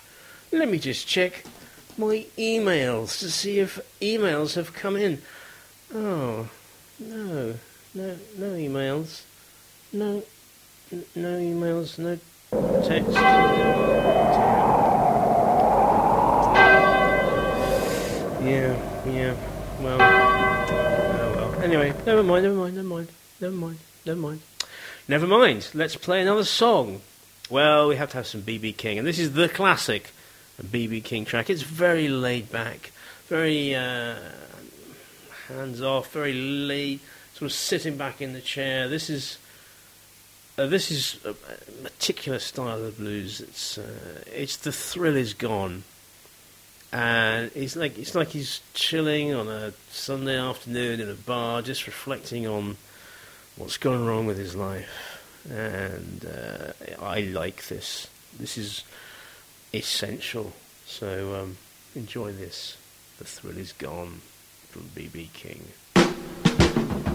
Let me just check my emails to see if emails have come in. Oh, no. No, no emails. No, no emails, no text. Yeah, yeah. Well, oh well. Anyway, never mind, never mind, never mind, never mind, never mind. Never mind. Let's play another song. Well, we have to have some BB King, and this is the classic BB King track. It's very laid back, very uh, hands off, very laid, sort of sitting back in the chair. This is uh, this is a meticulous style of blues. It's uh, it's the thrill is gone, and it's like it's like he's chilling on a Sunday afternoon in a bar, just reflecting on what's gone wrong with his life. And uh, I like this. This is essential. So um, enjoy this. The thrill is gone from BB King.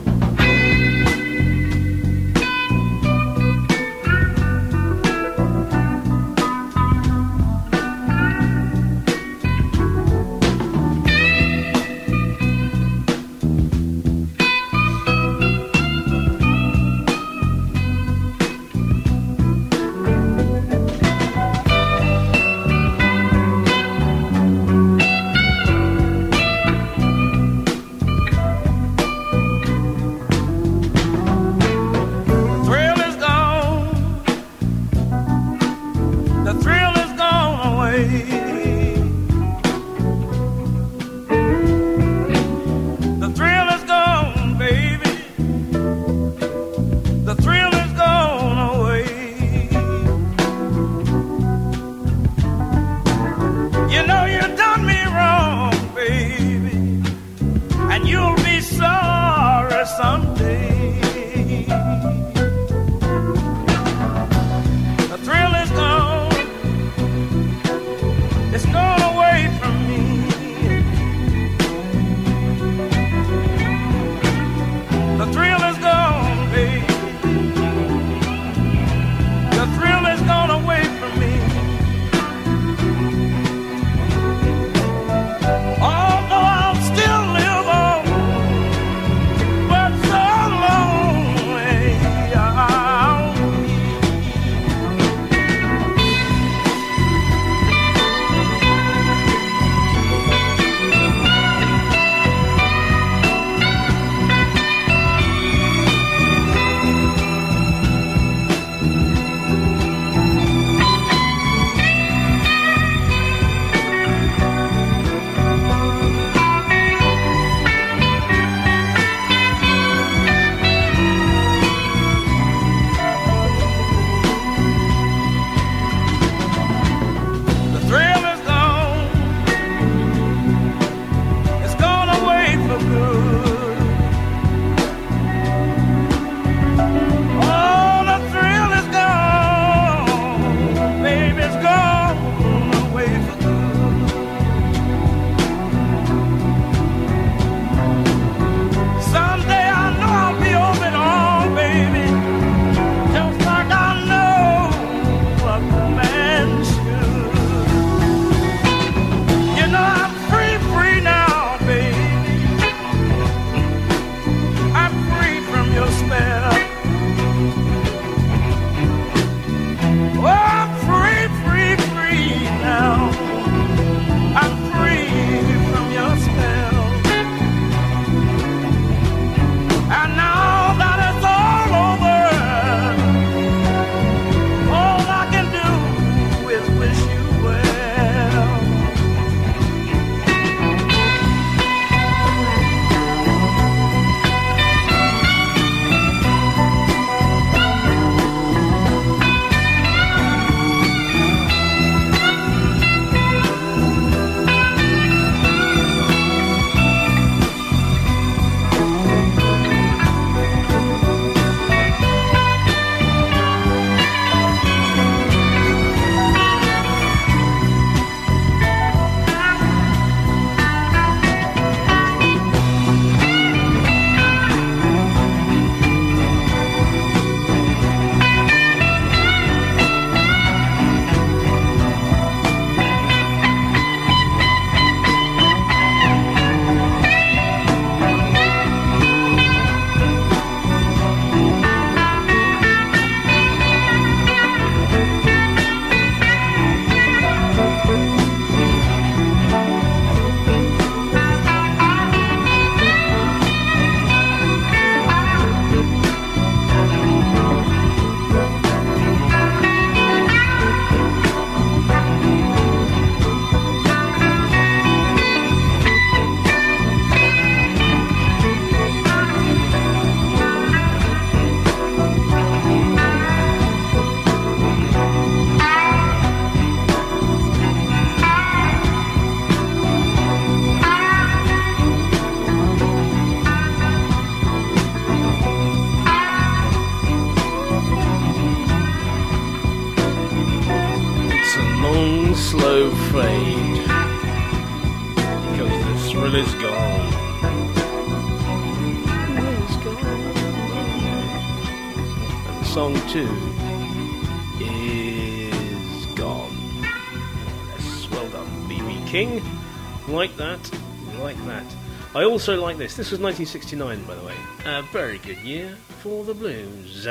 Also like this. This was 1969, by the way. A very good year for the blues.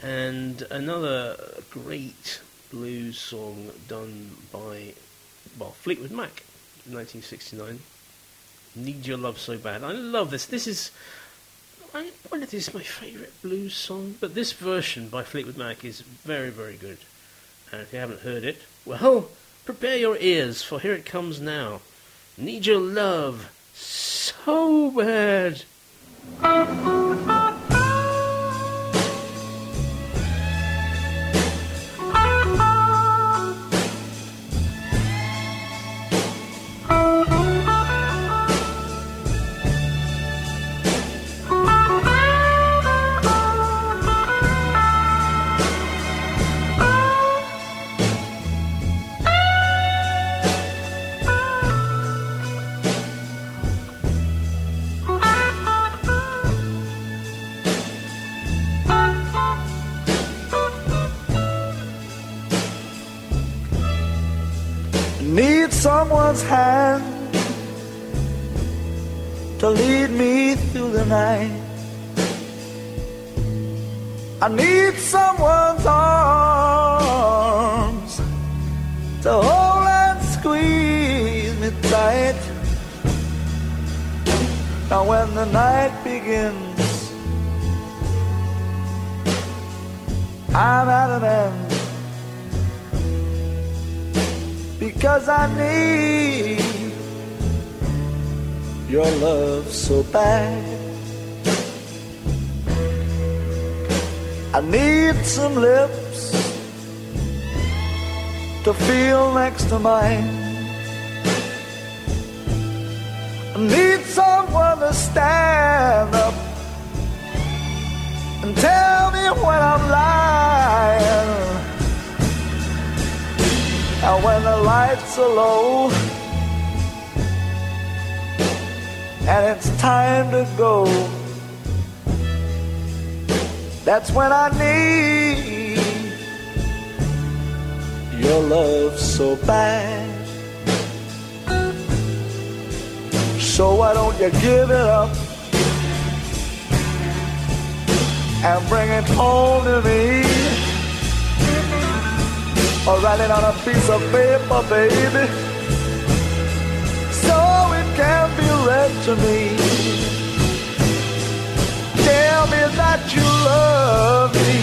And another great blues song done by, well, Fleetwood Mac, 1969. Need Your Love So Bad. I love this. This is, I wonder if this is my favourite blues song, but this version by Fleetwood Mac is very, very good. And if you haven't heard it, well, prepare your ears, for here it comes now. Need Your Love So Bad. Someone's hand to lead me through the night. I need someone's arms to hold and squeeze me tight. Now, when the night begins, I'm at an end because I need your love so bad. I need some lips to feel next to mine. I need someone to stand up and tell me when I'm lying. And when the lights are low and it's time to go, that's when I need your love so bad. So why don't you give it up and bring it home to me? Or write it on a piece of paper, baby, so it can be read to me. Tell me that you love me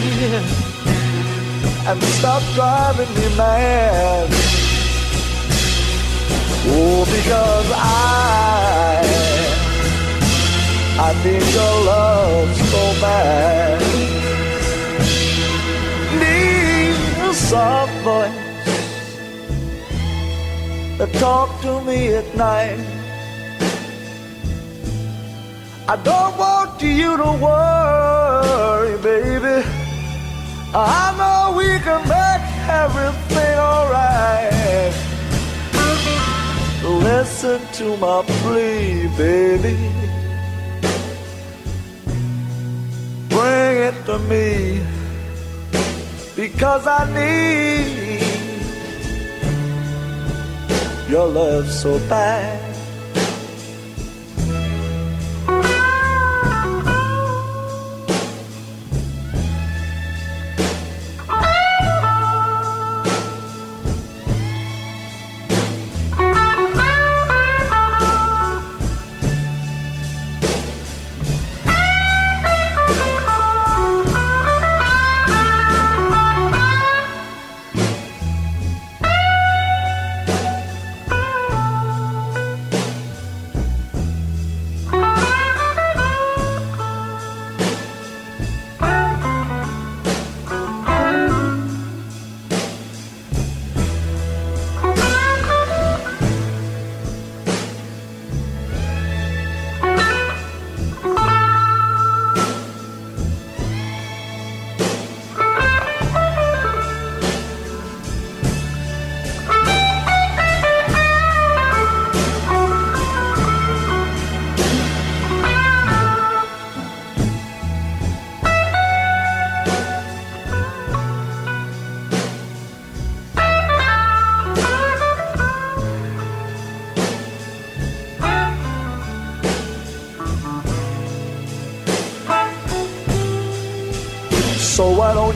and stop driving me mad. Oh, because I, I need your love so bad. Soft voice that talk to me at night. I don't want you to worry, baby. I know we can make everything alright. Listen to my plea, baby. Bring it to me because I need your love so bad.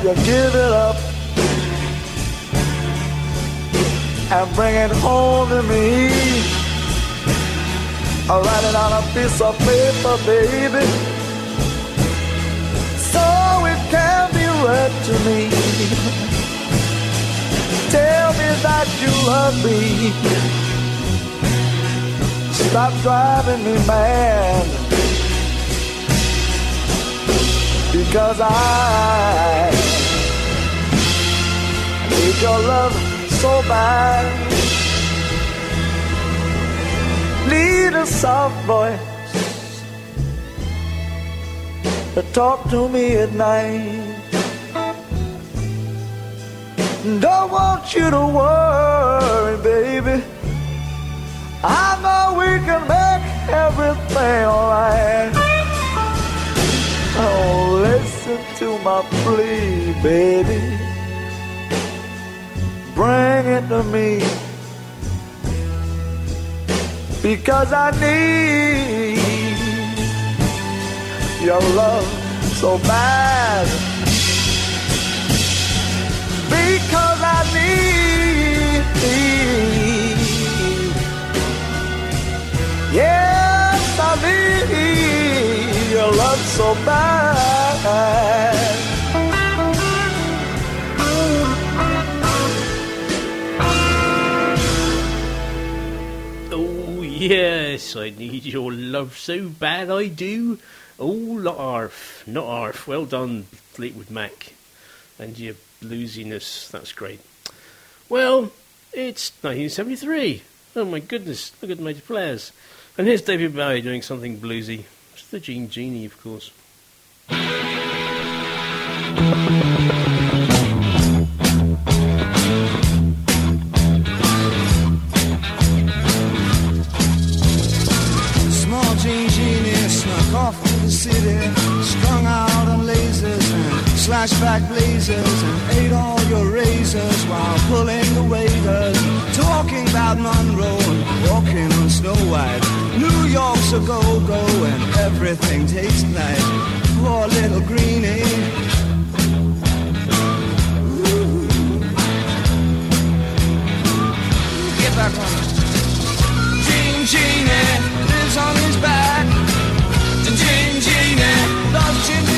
You give it up and bring it home to me? I'll write it on a piece of paper, baby, so it can be read to me. Tell me that you love me. Stop driving me mad. Because I need your love so bad. Need a soft voice to talk to me at night. Don't want you to worry, baby. I know we can make everything alright. Oh, listen to my plea, baby. Bring it to me. Because I need your love so bad. Because I need, yes, I need your love so bad. Yes, I need your love so bad I do. Oh, not arf, not arf. Well done, Fleetwood Mac. And your bluesiness, that's great. Well, it's 1973. Oh my goodness, look at the major players. And here's David Bowie doing something bluesy. It's the Gene Genie, of course. City, strung out on lasers and slashed back blazers, and ate all your razors while pulling the waiters, talking about Monroe and walking on Snow White. New York's a go-go and everything tastes nice. Poor little greenie. Ooh. Get back on. Gene Genie lives on his back. Genie loves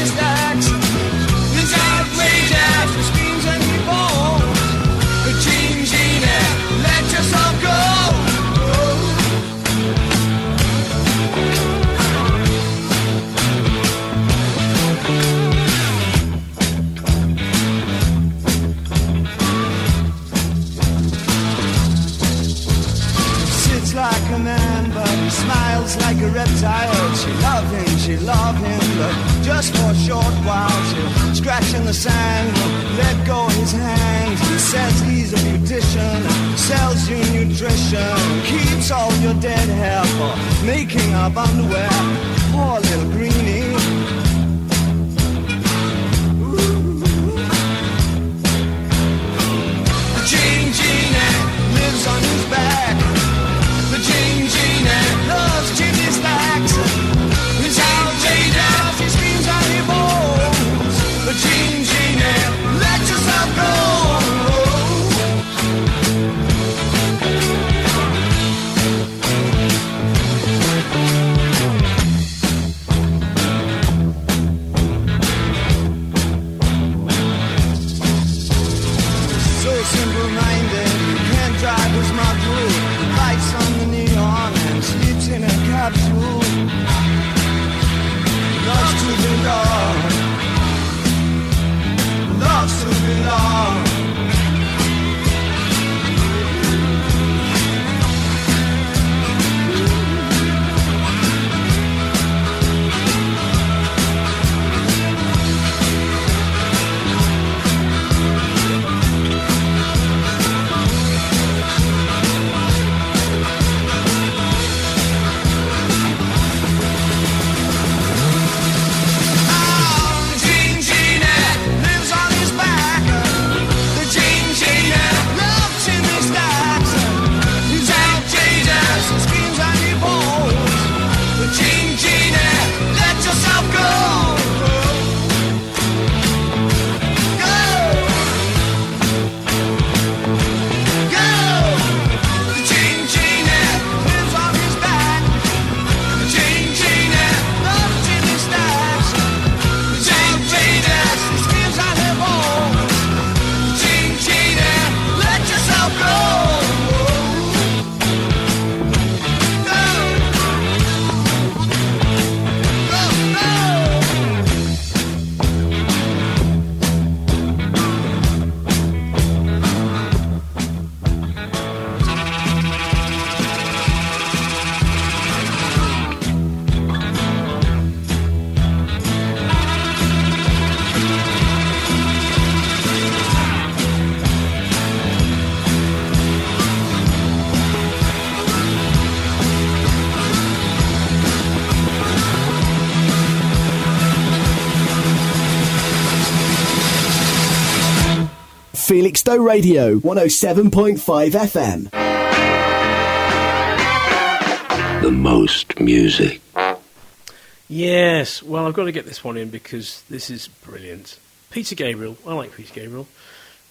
smiles like a reptile. She love him, she love him, but just for a short while. She'll scratch in the sand, let go his hand. He says he's a beautician, sells you nutrition, keeps all your dead hair for making up underwear. Poor little greenie. simple-minded Can't drive his Lights on the neon And sleeps in a capsule. To belong. Lost to belong. Felixstowe Radio 107.5 FM. The most music. Yes, well, I've got to get this one in because this is brilliant. Peter Gabriel, I like Peter Gabriel.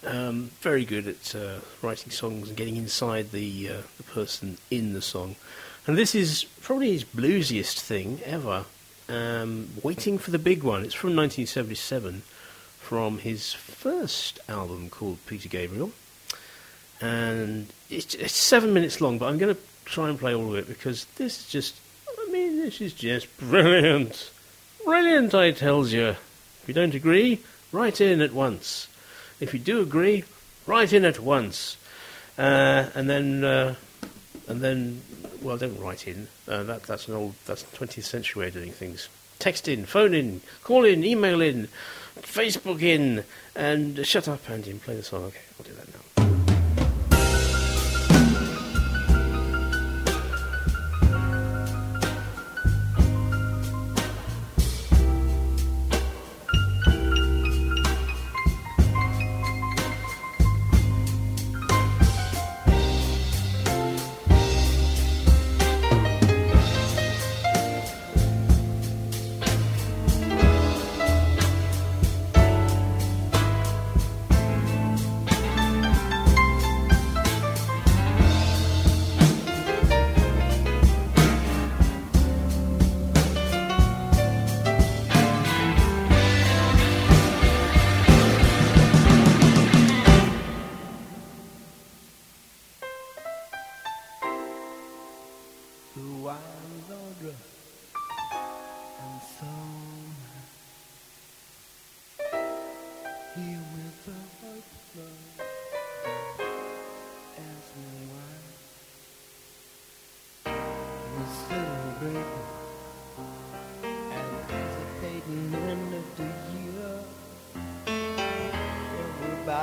Um, very good at uh, writing songs and getting inside the uh, the person in the song. And this is probably his bluesiest thing ever. Um, Waiting for the Big One. It's from 1977, from his first album called Peter Gabriel. And it's, it's seven minutes long, but I'm going to try and play all of it because this is just, I mean, this is just brilliant. Brilliant, I tells you. If you don't agree, write in at once. If you do agree, write in at once. Uh, and then, uh, and then, well, don't write in. Uh, that, that's an old, that's 20th century way of doing things. Text in, phone in, call in, email in, Facebook in, and shut up, Andy, and play the song. Okay, I'll do that.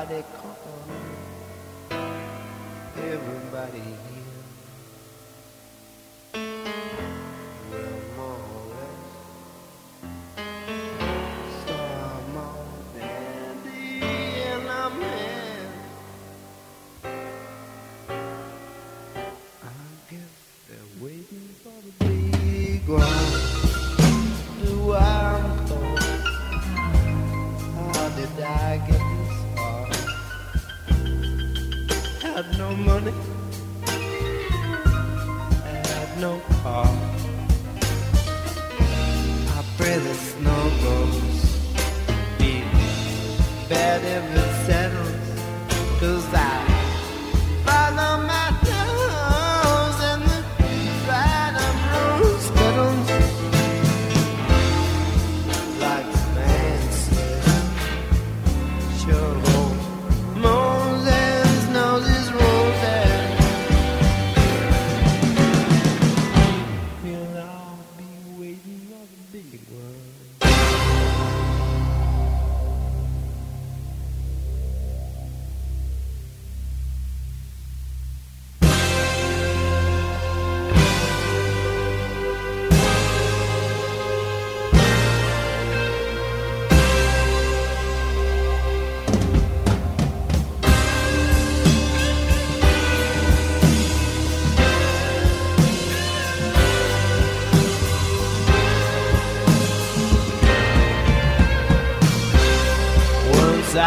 Everybody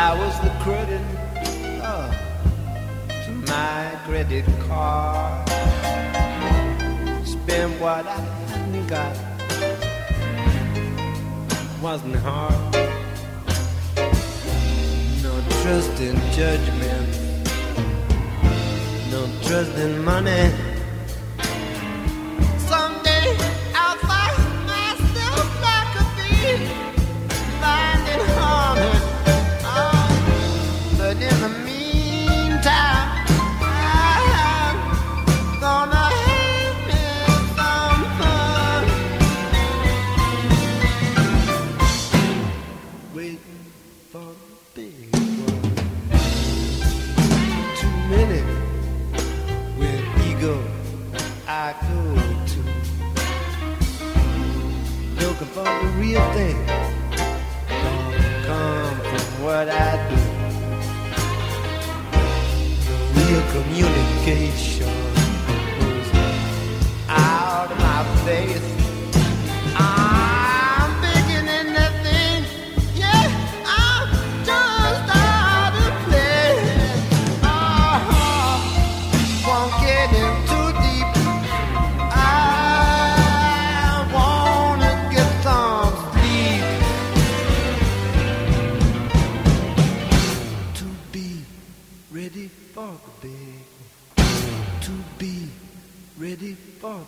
I was the real thing don't come from what I do. Real communication goes out of my face. Ready for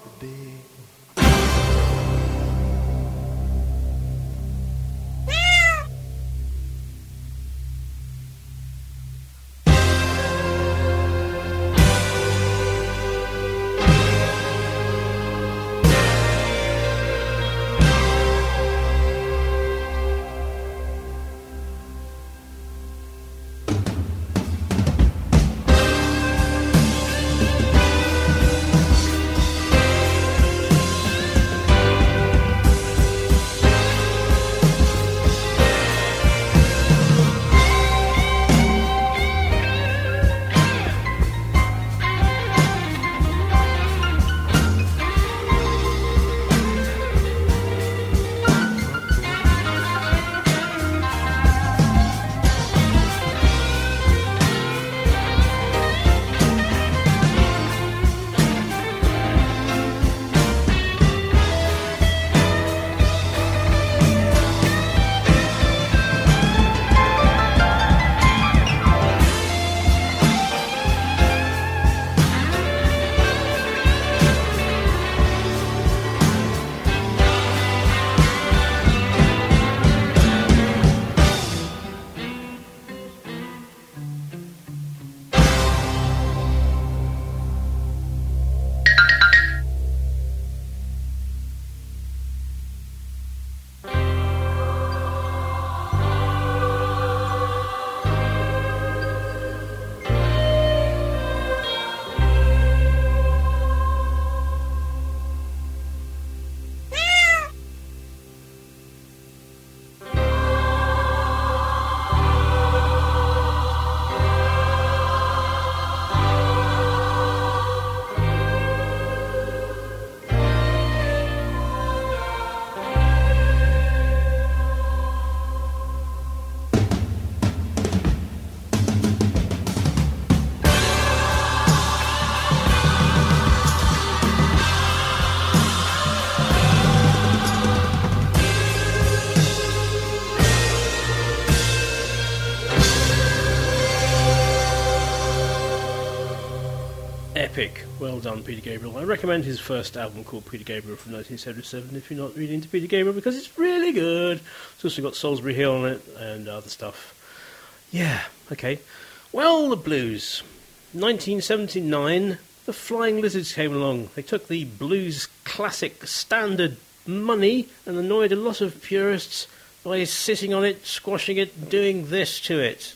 Well done, Peter Gabriel. I recommend his first album called Peter Gabriel from 1977 if you're not really into Peter Gabriel because it's really good. It's also got Solsbury Hill on it and other stuff. Yeah, okay. Well, the blues. 1979, the Flying Lizards came along. They took the blues classic standard money and annoyed a lot of purists by sitting on it, squashing it, doing this to it.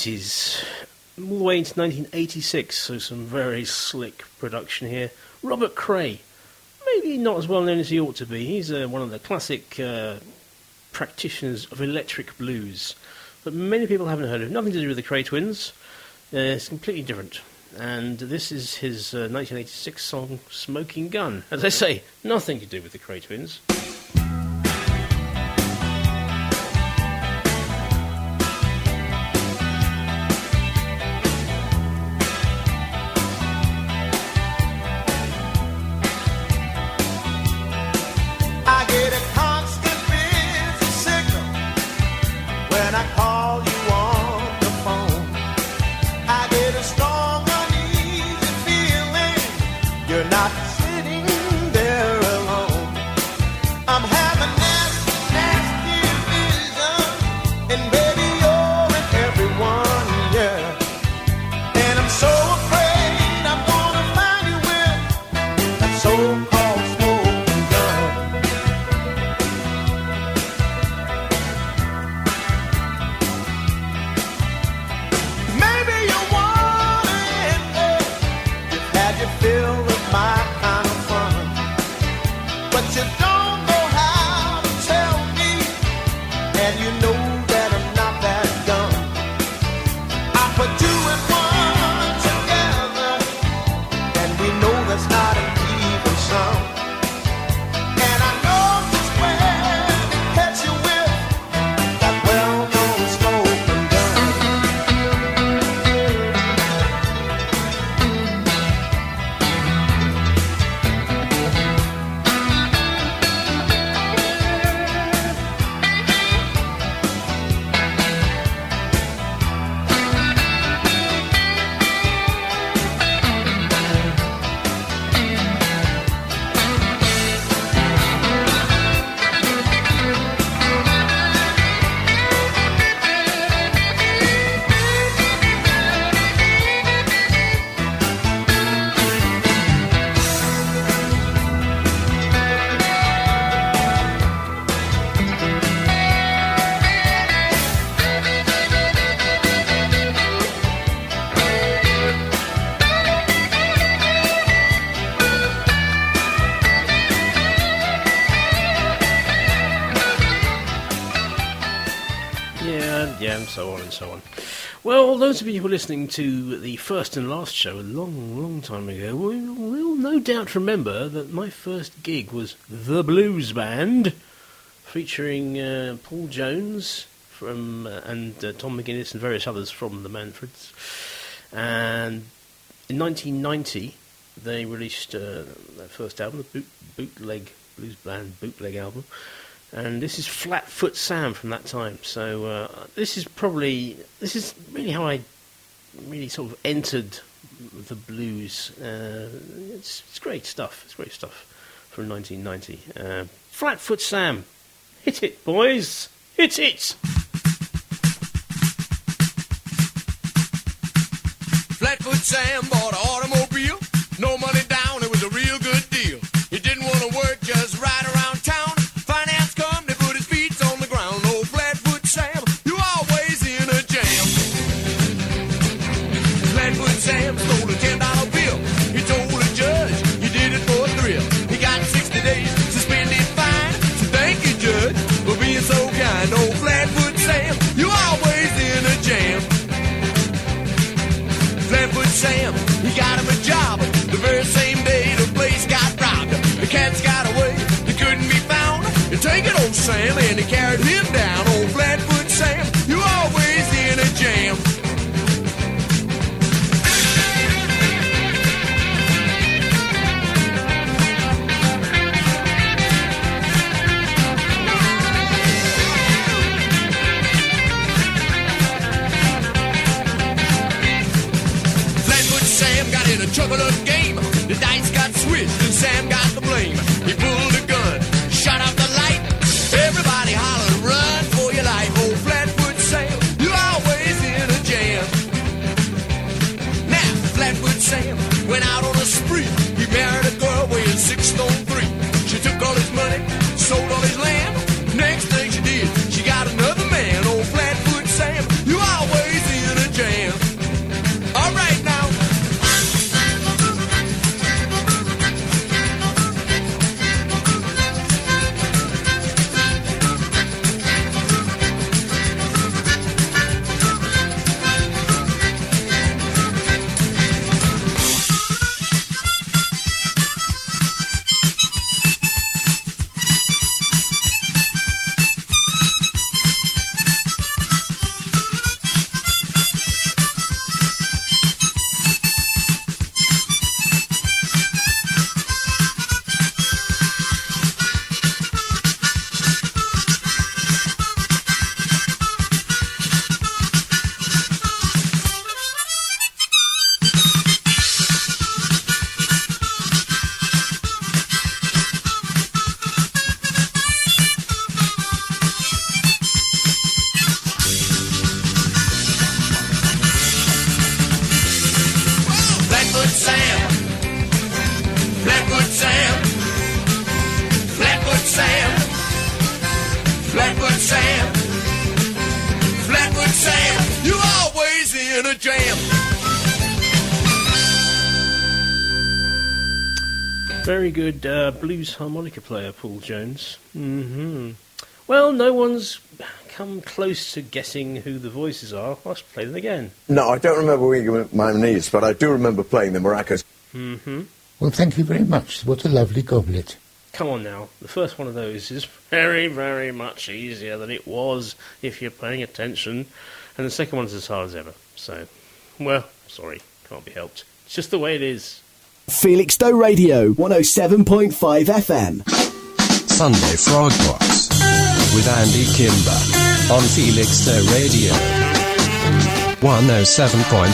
80s, all the way into 1986, so some very slick production here. Robert Cray, maybe not as well known as he ought to be. He's uh, one of the classic uh, practitioners of electric blues, but many people haven't heard of. Nothing to do with the Cray twins, uh, it's completely different. And this is his uh, 1986 song Smoking Gun. As I say, nothing to do with the Cray twins. So on and so on. Well, those of you who were listening to the first and last show a long, long time ago will, will no doubt remember that my first gig was The Blues Band, featuring uh, Paul Jones from uh, and uh, Tom McGuinness and various others from the Manfreds. And in 1990, they released uh, their first album, the boot, Bootleg Blues Band Bootleg album. And this is Flatfoot Sam from that time. So uh, this is probably this is really how I really sort of entered the blues. Uh, it's, it's great stuff. It's great stuff from 1990. Uh, Flatfoot Sam, hit it, boys, hit it. Flatfoot Sam bought an automobile. And they carried him down. Very good uh, blues harmonica player, Paul Jones. hmm Well, no one's come close to guessing who the voices are. Let's play them again. No, I don't remember Winging My Knees, but I do remember playing the maracas. hmm Well, thank you very much. What a lovely goblet. Come on now. The first one of those is very, very much easier than it was if you're paying attention. And the second one's as hard as ever. So, well, sorry. Can't be helped. It's just the way it is. Felixstowe Radio 107.5 FM. Sunday Frog Box with Andy Kimber on Felixstowe Radio 107.5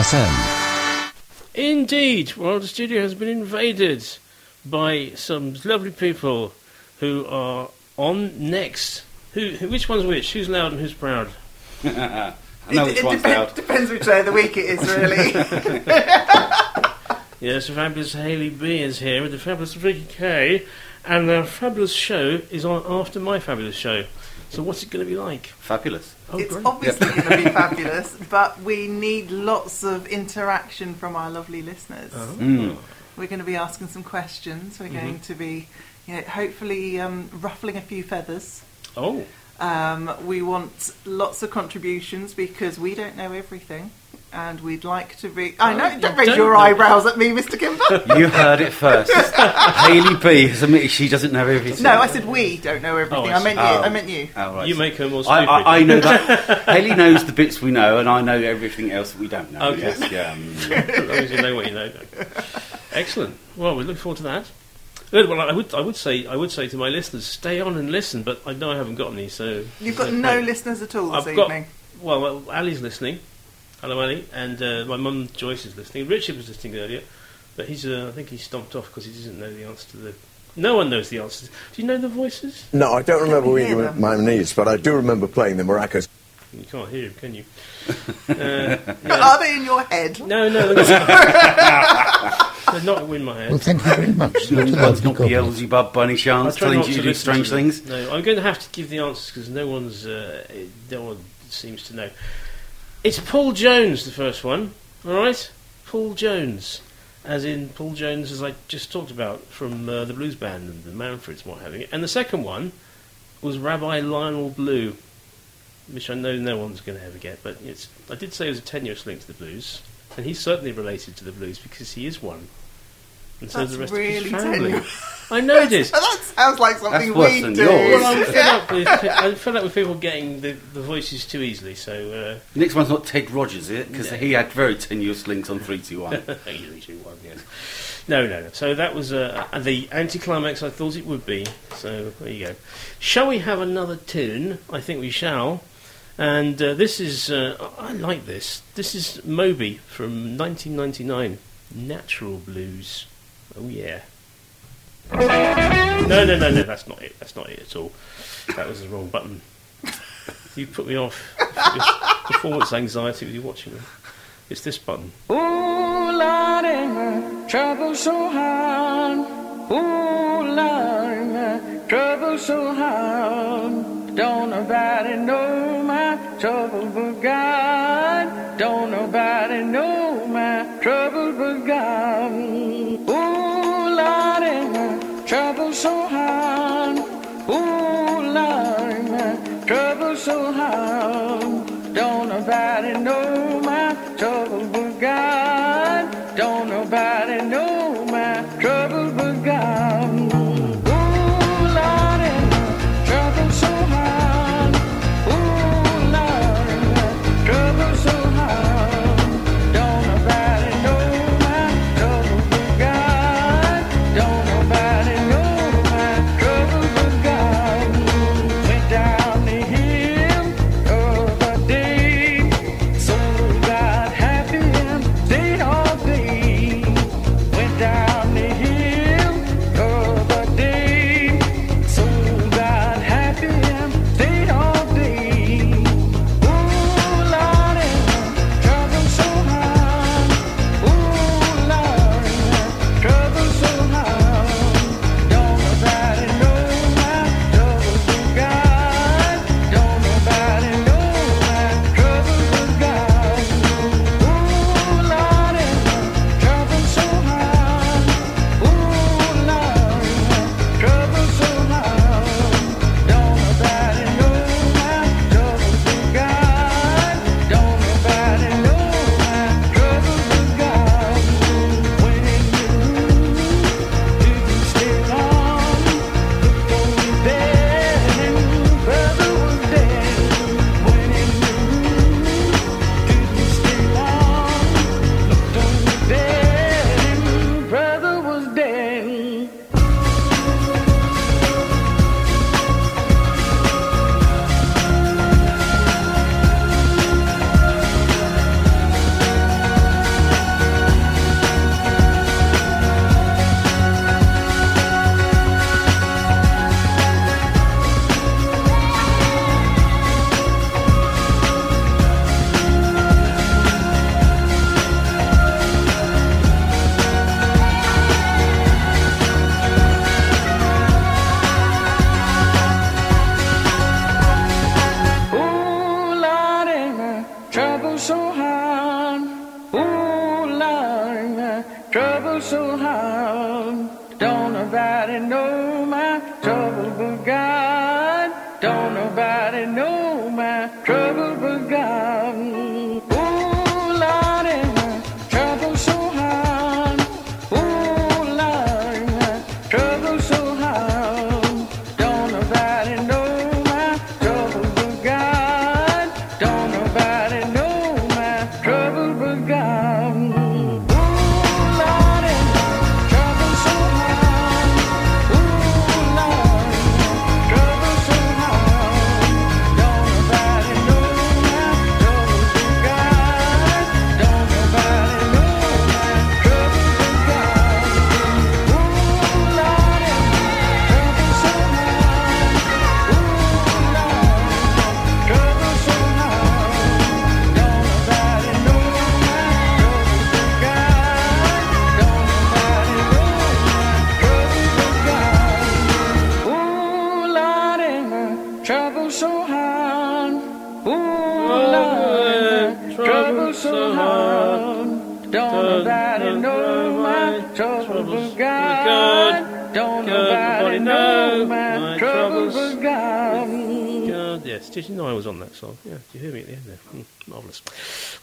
FM. Indeed. Well, the studio has been invaded by some lovely people who are on next. Who? who which one's which? Who's loud and who's proud? I know it, which it one's depen- loud. depends which day of the week it is, really. Yes, the fabulous Haley B is here with the fabulous Vicky K, and the fabulous show is on after my fabulous show. So what's it going to be like? Fabulous. Oh, it's great. obviously going to be fabulous, but we need lots of interaction from our lovely listeners. Oh. Mm. We're going to be asking some questions. We're going Mhm. to be, you know, hopefully um, ruffling a few feathers. Oh, Um, we want lots of contributions because we don't know everything, and we'd like to be. I Oh, know. Don't raise your eyebrows at me, Mr. Kimber. You heard it first. Haley B has admitted she doesn't know everything. no, I said we don't know everything. Oh, I I, meant see. you. Oh. I meant you. Oh, right. you make her more I, stupid. I, I know that. Haley knows the bits we know, and I know everything else that we don't know. Okay. Yes, yeah, um, as long as you know what you know. Excellent. Well, we look forward to that. Good. Well, I would, I would say, I would say to my listeners, stay on and listen. But I know I haven't got any, so You've got there's no listeners at all this I've got- evening. Well, well, Ali's listening. Hello, Ali, and uh, my mum Joyce is listening. Richard was listening earlier, but he's, uh, I think he stomped off because he doesn't know the answer to the. No one knows the answers. Do you know the voices? No, I don't remember hear Winging them. My Knees, but I do remember playing the maracas. You can't hear him, can you? Uh, yeah. Are they in your head? No, no, they're not. they're not in my head. Well, thank you very much. What a That's not goblet. Beelzebub by any I chance, telling not you to to do strange to things. No, I'm going to have to give the answers because no one's, uh, no one seems to know. It's Paul Jones, the first one. All right, Paul Jones, as in Paul Jones, as I just talked about from uh, the blues band and the Manfreds, what have you. And the second one was Rabbi Lionel Blue, which I know no one's going to ever get, but it's. I did say it was a tenuous link to the blues, and he's certainly related to the blues because he is one. And so That's the rest really of his family. tenuous. I know it is. that sounds like something That's worse we than do. yours. Well, I'm fed up with I'm fed up with people getting the, the voices too easily. So The next one's not Ted Rogers, is it? Because No. he had very tenuous links on 321. uh, easily one, yes. No, no, no. So that was uh, the anticlimax I thought it would be. So there you go. Shall we have another tune? I think we shall. And uh, this is uh, I like this. This is Moby from 1999, Natural Blues. Oh yeah. No, no, no, no. That's not it. That's not it at all. That was the wrong button. You put me off performance anxiety with you watching them. It's this button. Ooh, Lordy, my trouble so hard. Ooh, Lordy, my trouble so hard. Don't nobody know my trouble but God. Don't nobody know my trouble but God. Trouble so hard. Ooh, Lordy, my trouble so hard. Don't nobody know my trouble but God. Don't nobody know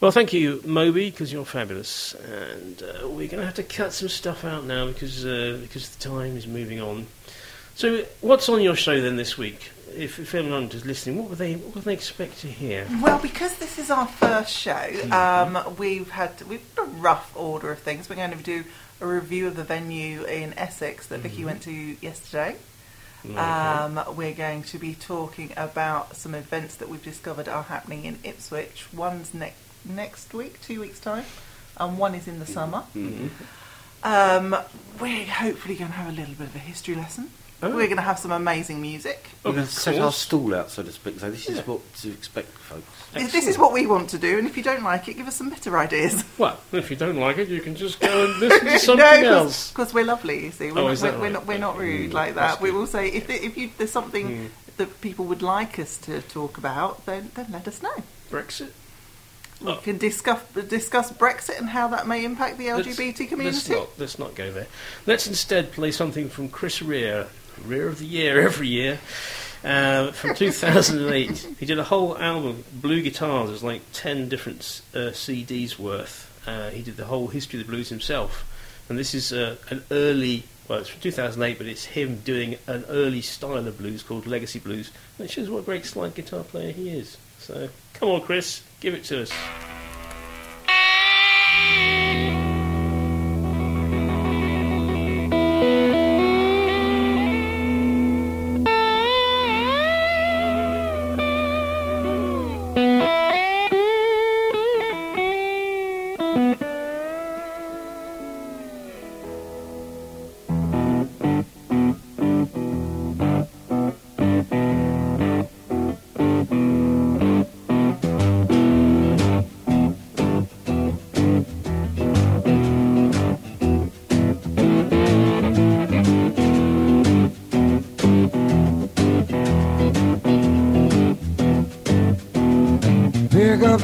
Well, thank you, Moby, because you're fabulous. And uh, we're going to have to cut some stuff out now because uh, because the time is moving on. So, what's on your show then this week? If, if anyone is listening, what would they what would they expect to hear? Well, because this is our first show, Mm-hmm. um, we've had we've got a rough order of things. We're going to do a review of the venue in Essex that Vicky Mhm. went to yesterday. Okay. Um, we're going to be talking about some events that we've discovered are happening in Ipswich. One's next next week, two weeks time, and one is in the summer. Mhm. Um, we're hopefully going to have a little bit of a history lesson. Oh. We're going to have some amazing music. We're going to set our stall out, so to speak. So this is what to expect, folks. This is what we want to do, and if you don't like it, give us some better ideas. Well, if you don't like it, you can just go and listen to something no, else. because we're lovely. You see, we're, Oh, not, is that we're, we're right? not we're not rude Mm, like that. We will say if if you, there's something Mm. that people would like us to talk about, then then let us know. Brexit. We can discuss discuss Brexit and how that may impact the Let's- LGBT Let's community. not, let's not go there. Let's instead play something from Chris Rea, Rea of the Year every year, uh, from 2008. he did a whole album, Blue Guitars. There's like 10 different uh, CDs worth. Uh, he did the whole history of the blues himself. And this is uh, an early, well, it's from 2008, but it's him doing an early style of blues called Legacy Blues. And it shows what a great slide guitar player he is. So, come on, Chris, give it to us.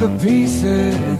The pieces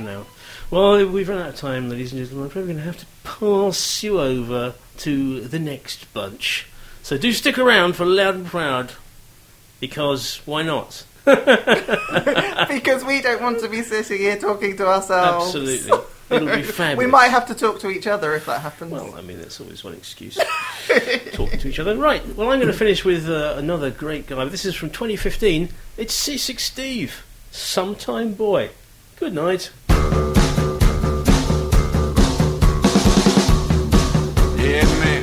for now. Well, we've run out of time, ladies and gentlemen. I'm probably going to have to pass you over to the next bunch. So do stick around for Loud and Proud, because why not? because we don't want to be sitting here talking to ourselves. Absolutely. It'll be fabulous. We might have to talk to each other if that happens. Well, I mean, that's always one excuse. Talking to each other. Right. Well, I'm going to finish with uh, another great guy. This is from 2015. It's Seasick Steve, Summertime Boy. Good night. Yeah, man.